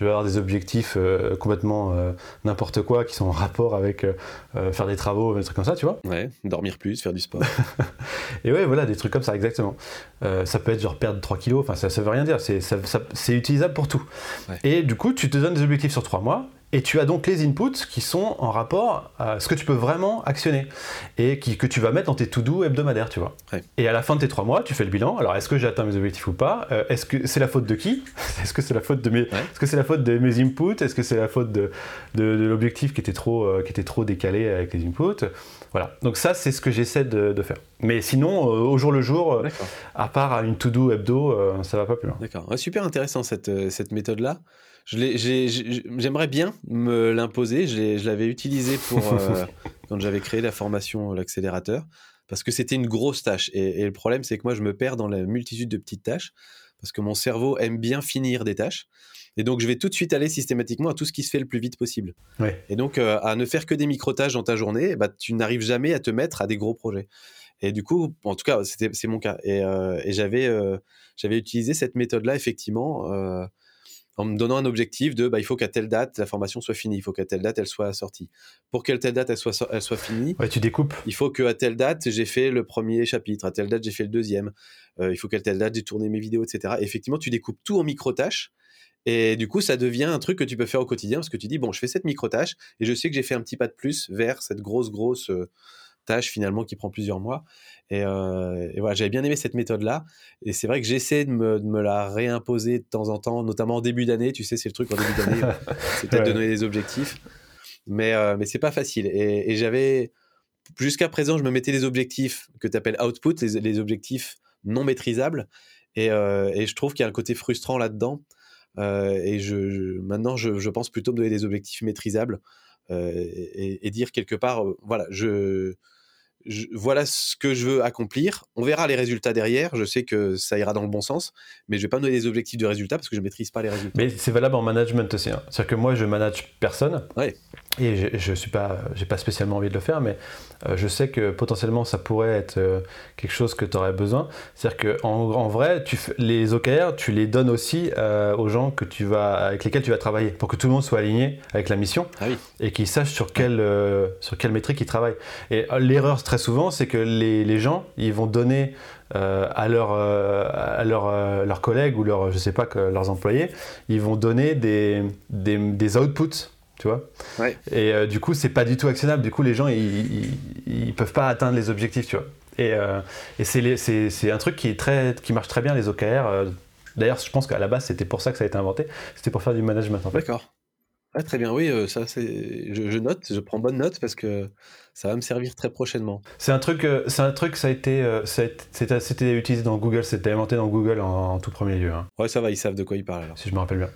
je vais avoir des objectifs euh, complètement euh, n'importe quoi qui sont en rapport avec euh, faire des travaux, des trucs comme ça, tu vois. Ouais, dormir plus, faire du sport. et ouais, voilà, des trucs comme ça, exactement. ça peut être genre perdre 3 kilos, enfin ça, ça veut rien dire, c'est utilisable pour tout. Et du coup, tu te donnes des objectifs sur 3 mois, et tu as donc les inputs qui sont en rapport à ce que tu peux vraiment actionner et qui, que tu vas mettre dans tes to-do hebdomadaires, tu vois. Et à la fin de tes trois mois, tu fais le bilan. Alors, est-ce que j'ai atteint mes objectifs ou pas? Euh, Est-ce que c'est la faute de qui? Est-ce que c'est la faute de mes, est-ce que c'est la faute de mes inputs? Est-ce que c'est la faute de, de, l'objectif qui était trop, euh, qui était trop décalé avec les inputs? Voilà. Donc ça, c'est ce que j'essaie de, de, faire. Mais sinon, euh, au jour le jour, à part une to-do hebdo, ça va pas plus loin. D'accord. super intéressant cette, cette méthode-là. J'aimerais bien me l'imposer. Je l'avais utilisé pour euh, quand j'avais créé la formation l'accélérateur parce que c'était une grosse tâche. Et, le problème, c'est que moi, je me perds dans la multitude de petites tâches parce que mon cerveau aime bien finir des tâches. Et donc, je vais tout de suite aller systématiquement à tout ce qui se fait le plus vite possible. Et donc, euh, à ne faire que des micro-tâches dans ta journée, bah, tu n'arrives jamais à te mettre à des gros projets. Et du coup, en tout cas, c'est mon cas. Et, euh, et j'avais utilisé cette méthode-là, effectivement en me donnant un objectif de bah, il faut qu'à telle date la formation soit finie, il faut qu'à telle date elle soit sortie. Pour qu'à telle date elle soit, elle soit finie, ouais, tu découpes. Il faut qu'à telle date j'ai fait le premier chapitre, à telle date j'ai fait le deuxième, euh, il faut qu'à telle date j'ai tourné mes vidéos, etc. effectivement, tu découpes tout en micro-tâches. Et du coup, ça devient un truc que tu peux faire au quotidien parce que tu dis, bon, je fais cette micro-tâche et je sais que j'ai fait un petit pas de plus vers cette grosse, grosse euh, tâche finalement qui prend plusieurs mois. Euh, et, voilà, j'avais bien aimé cette méthode-là. Et c'est vrai que j'essaie de me, la réimposer de temps en temps, notamment en début d'année. Tu sais, c'est le truc en début d'année, c'est peut-être de donner des objectifs. Mais, euh, mais c'est pas facile. Et, j'avais, jusqu'à présent, je me mettais des objectifs que tu appelles output, les, objectifs non maîtrisables. Et, euh, et je trouve qu'il y a un côté frustrant là-dedans. et je, maintenant, je, je, pense plutôt me donner des objectifs maîtrisables et, et, dire quelque part, voilà, je, voilà ce que je veux accomplir. On verra les résultats derrière. Je sais que ça ira dans le bon sens, mais je vais pas me donner des objectifs de résultats parce que je maîtrise pas les résultats. Mais c'est valable en management aussi. Hein. C'est-à-dire que moi, je manage personne. Ouais. Et je, je suis pas, j'ai pas spécialement envie de le faire, mais euh, je sais que potentiellement ça pourrait être euh, quelque chose que tu aurais besoin. C'est-à-dire que en, en, vrai, tu les OKR, tu les donnes aussi euh, aux gens que tu vas, avec lesquels tu vas travailler, pour que tout le monde soit aligné avec la mission ah oui. et qu'ils sachent sur quelle, sur quelle métrique ils travaillent. Et l'erreur très souvent, c'est que les, les, gens, ils vont donner à, leur, à leur, leurs collègues ou leur, je sais pas, que leurs employés, ils vont donner des, des, des outputs tu vois Et euh, du coup, c'est pas du tout actionnable. Du coup, les gens, ils, ils, peuvent pas atteindre les objectifs, tu vois. Et, euh, et c'est un truc qui, est très, qui marche très bien, les OKR. Euh. D'ailleurs, je pense qu'à la base, c'était pour ça que ça a été inventé. C'était pour faire du management, en fait. D'accord très bien, oui, euh, ça c'est. Je, note, je prends bonne note parce que ça va me servir très prochainement. C'est un truc, euh, c'est un truc, ça a été, euh, c'était utilisé dans Google, c'était inventé dans Google en, tout premier lieu. Hein. Ouais, ça va, ils savent de quoi ils parlent Si je me rappelle bien.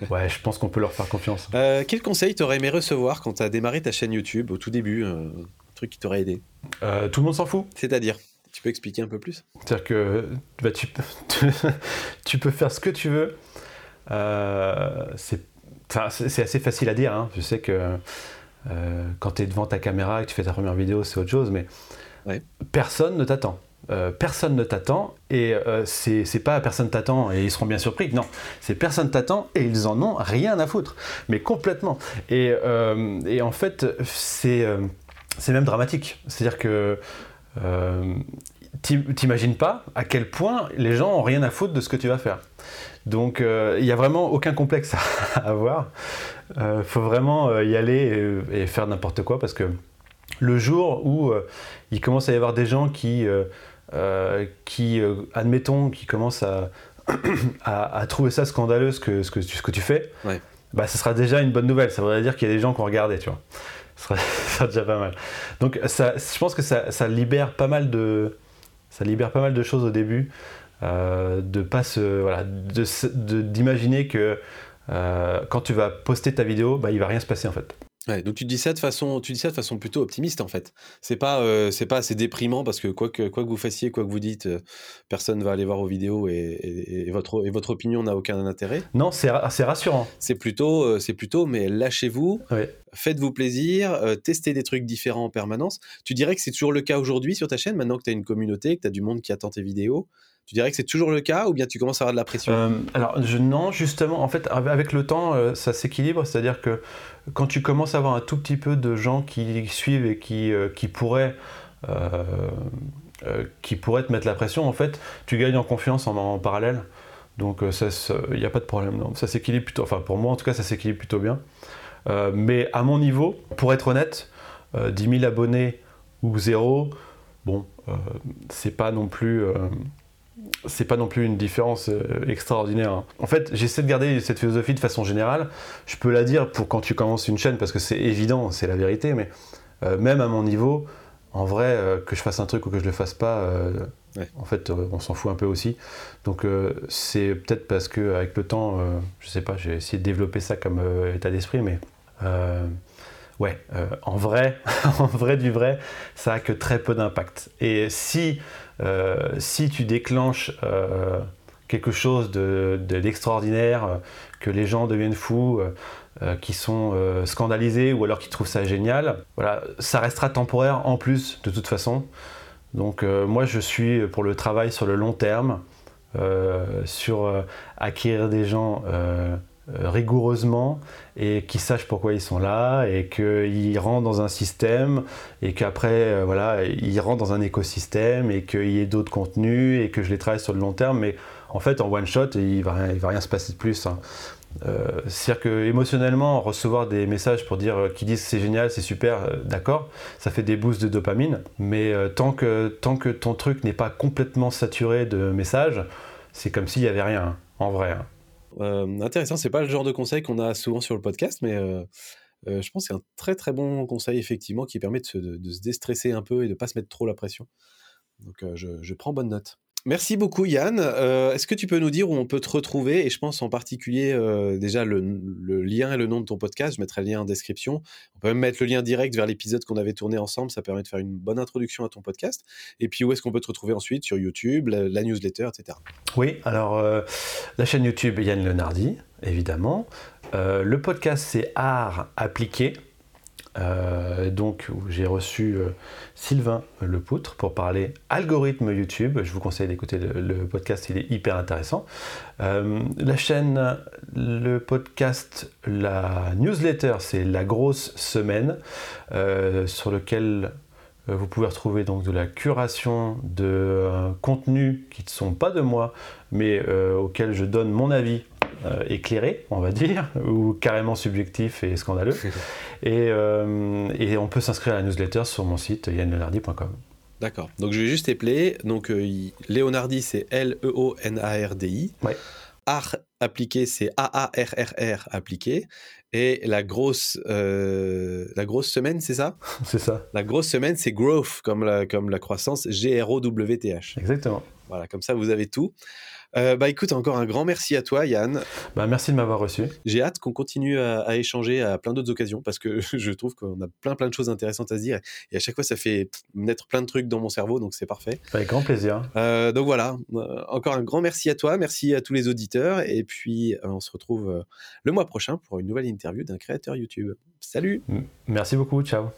ouais, je pense qu'on peut leur faire confiance. quel conseil t'aurais aimé recevoir quand t'as démarré ta chaîne YouTube au tout début, un truc qui t'aurait aidé? Tout le monde s'en fout. C'est-à-dire tu peux expliquer un peu plus? C'est-à-dire que bah, tu, tu, peux faire ce que tu veux. c'est c'est assez facile à dire. Hein. Je sais que euh, quand tu es devant ta caméra et que tu fais ta première vidéo, c'est autre chose, mais personne ne t'attend. Euh, personne ne t'attend et euh, c'est pas personne t'attend et ils seront bien surpris. Non, c'est personne t'attend et ils en ont rien à foutre, mais complètement. Et, et en fait, c'est même dramatique. C'est-à-dire que t'imagines pas à quel point les gens ont rien à foutre de ce que tu vas faire. Donc euh, il n'y a vraiment aucun complexe à avoir. Il euh, faut vraiment euh, y aller et, faire n'importe quoi parce que le jour où il commence à y avoir des gens qui, qui admettons, qui commencent à, à, trouver ça scandaleux ce que, ce que, ce que tu fais, bah, ce sera déjà une bonne nouvelle. Ça voudrait dire qu'il y a des gens qui ont regardé, tu vois. Ce sera, déjà pas mal. Donc ça, je pense que ça, ça libère pas mal de, ça libère pas mal de choses au début. Euh, de pas se, voilà, d'imaginer que euh, quand tu vas poster ta vidéo, bah, il va rien se passer en fait. Ouais, donc tu dis ça de façon, tu dis ça de façon plutôt optimiste en fait. C'est pas, euh, c'est pas assez déprimant parce que quoi que quoi que vous fassiez, quoi que vous dites, personne personne va aller voir vos vidéos et, votre et votre opinion n'a aucun intérêt. Non, c'est rassurant. C'est plutôt, c'est plutôt, mais lâchez-vous, faites-vous plaisir, testez des trucs différents en permanence. Tu dirais que c'est toujours le cas aujourd'hui sur ta chaîne maintenant que tu as une communauté, que tu as du monde qui attend tes vidéos? Tu dirais que c'est toujours le cas ou bien tu commences à avoir de la pression? Euh, Alors non, justement, en fait, avec le temps, euh, ça s'équilibre. C'est-à-dire que quand tu commences à avoir un tout petit peu de gens qui suivent et qui, euh, qui pourraient qui te mettre la pression, en fait, tu gagnes en confiance en, parallèle. Donc il n'y a pas de problème. Non. Ça s'équilibre plutôt. Enfin, pour moi, en tout cas, ça s'équilibre plutôt bien. mais à mon niveau, pour être honnête, 10 000 abonnés ou zéro, bon, c'est pas non plus c'est pas non plus une différence euh, extraordinaire. Hein. En fait, j'essaie de garder cette philosophie de façon générale. Je peux la dire pour quand tu commences une chaîne parce que c'est évident, c'est la vérité, mais euh, même à mon niveau, en vrai, euh, que je fasse un truc ou que je le fasse pas, en fait, on s'en fout un peu aussi. Donc, c'est peut-être parce que avec le temps, je sais pas, j'ai essayé de développer ça comme état d'esprit, mais ouais, en vrai, en vrai du vrai, ça a que très peu d'impact. Et si si tu déclenches euh, quelque chose d'extraordinaire, de, que les gens deviennent fous, euh, qui sont scandalisés ou alors qui trouvent ça génial, voilà, ça restera temporaire en plus de toute façon. Donc moi je suis pour le travail sur le long terme, sur acquérir des gens euh, rigoureusement et qui sachent pourquoi ils sont là et qu'ils rentrent dans un système et qu'après euh, voilà ils rentrent dans un écosystème et qu'il y ait d'autres contenus et que je les travaille sur le long terme mais en fait en one shot il va rien, se passer de plus hein. euh, c'est-à-dire que émotionnellement recevoir des messages pour dire qui disent c'est génial c'est super d'accord ça fait des boosts de dopamine mais tant que tant que ton truc n'est pas complètement saturé de messages c'est comme s'il y avait rien en vrai hein. Euh, intéressant, c'est pas le genre de conseil qu'on a souvent sur le podcast, mais euh, euh, je pense que c'est un très très bon conseil effectivement qui permet de se, déstresser un peu et de pas se mettre trop la pression. Donc je prends bonne note. Merci beaucoup Yann. Euh, est-ce que tu peux nous dire où on peut te retrouver? Et je pense en particulier euh, déjà le, lien et le nom de ton podcast. Je mettrai le lien en description. On peut même mettre le lien direct vers l'épisode qu'on avait tourné ensemble. Ça permet de faire une bonne introduction à ton podcast. Et puis où est-ce qu'on peut te retrouver ensuite? Sur YouTube, la, newsletter, etc. Oui, alors euh, la chaîne YouTube Yann Lenardi, évidemment. le podcast c'est Art appliqué. Euh, donc j'ai reçu euh, Sylvain Lepoutre pour parler algorithme YouTube. Je vous conseille d'écouter le, podcast, il est hyper intéressant. Euh, la chaîne, le podcast, la newsletter, c'est la grosse semaine sur lequel vous pouvez retrouver donc de la curation de contenus qui ne sont pas de moi, mais auxquels je donne mon avis euh, éclairé, on va dire, ou carrément subjectif et scandaleux. Euh, et, on peut s'inscrire à la newsletter sur mon site yannleonardi.com. D'accord. Donc je vais juste épeler. Donc euh, Leonardi, c'est L-E-O-N-A-R-D-I. Ouais. Art appliqué, c'est A-A-R-R-R appliqué. Et la grosse, la grosse semaine, c'est ça? C'est ça. La grosse semaine, c'est growth, comme la, comme la croissance, G-R-O-W-T-H. Exactement. Voilà, comme ça, vous avez tout. Euh, bah écoute, encore un grand merci à toi, Yann. Bah merci de m'avoir reçu. J'ai hâte qu'on continue à, échanger à plein d'autres occasions parce que je trouve qu'on a plein plein de choses intéressantes à se dire et à chaque fois ça fait naître plein de trucs dans mon cerveau donc c'est parfait. Avec grand plaisir. Euh, donc voilà, euh, encore un grand merci à toi, merci à tous les auditeurs et puis on se retrouve le mois prochain pour une nouvelle interview d'un créateur YouTube. Salut. Merci beaucoup, ciao.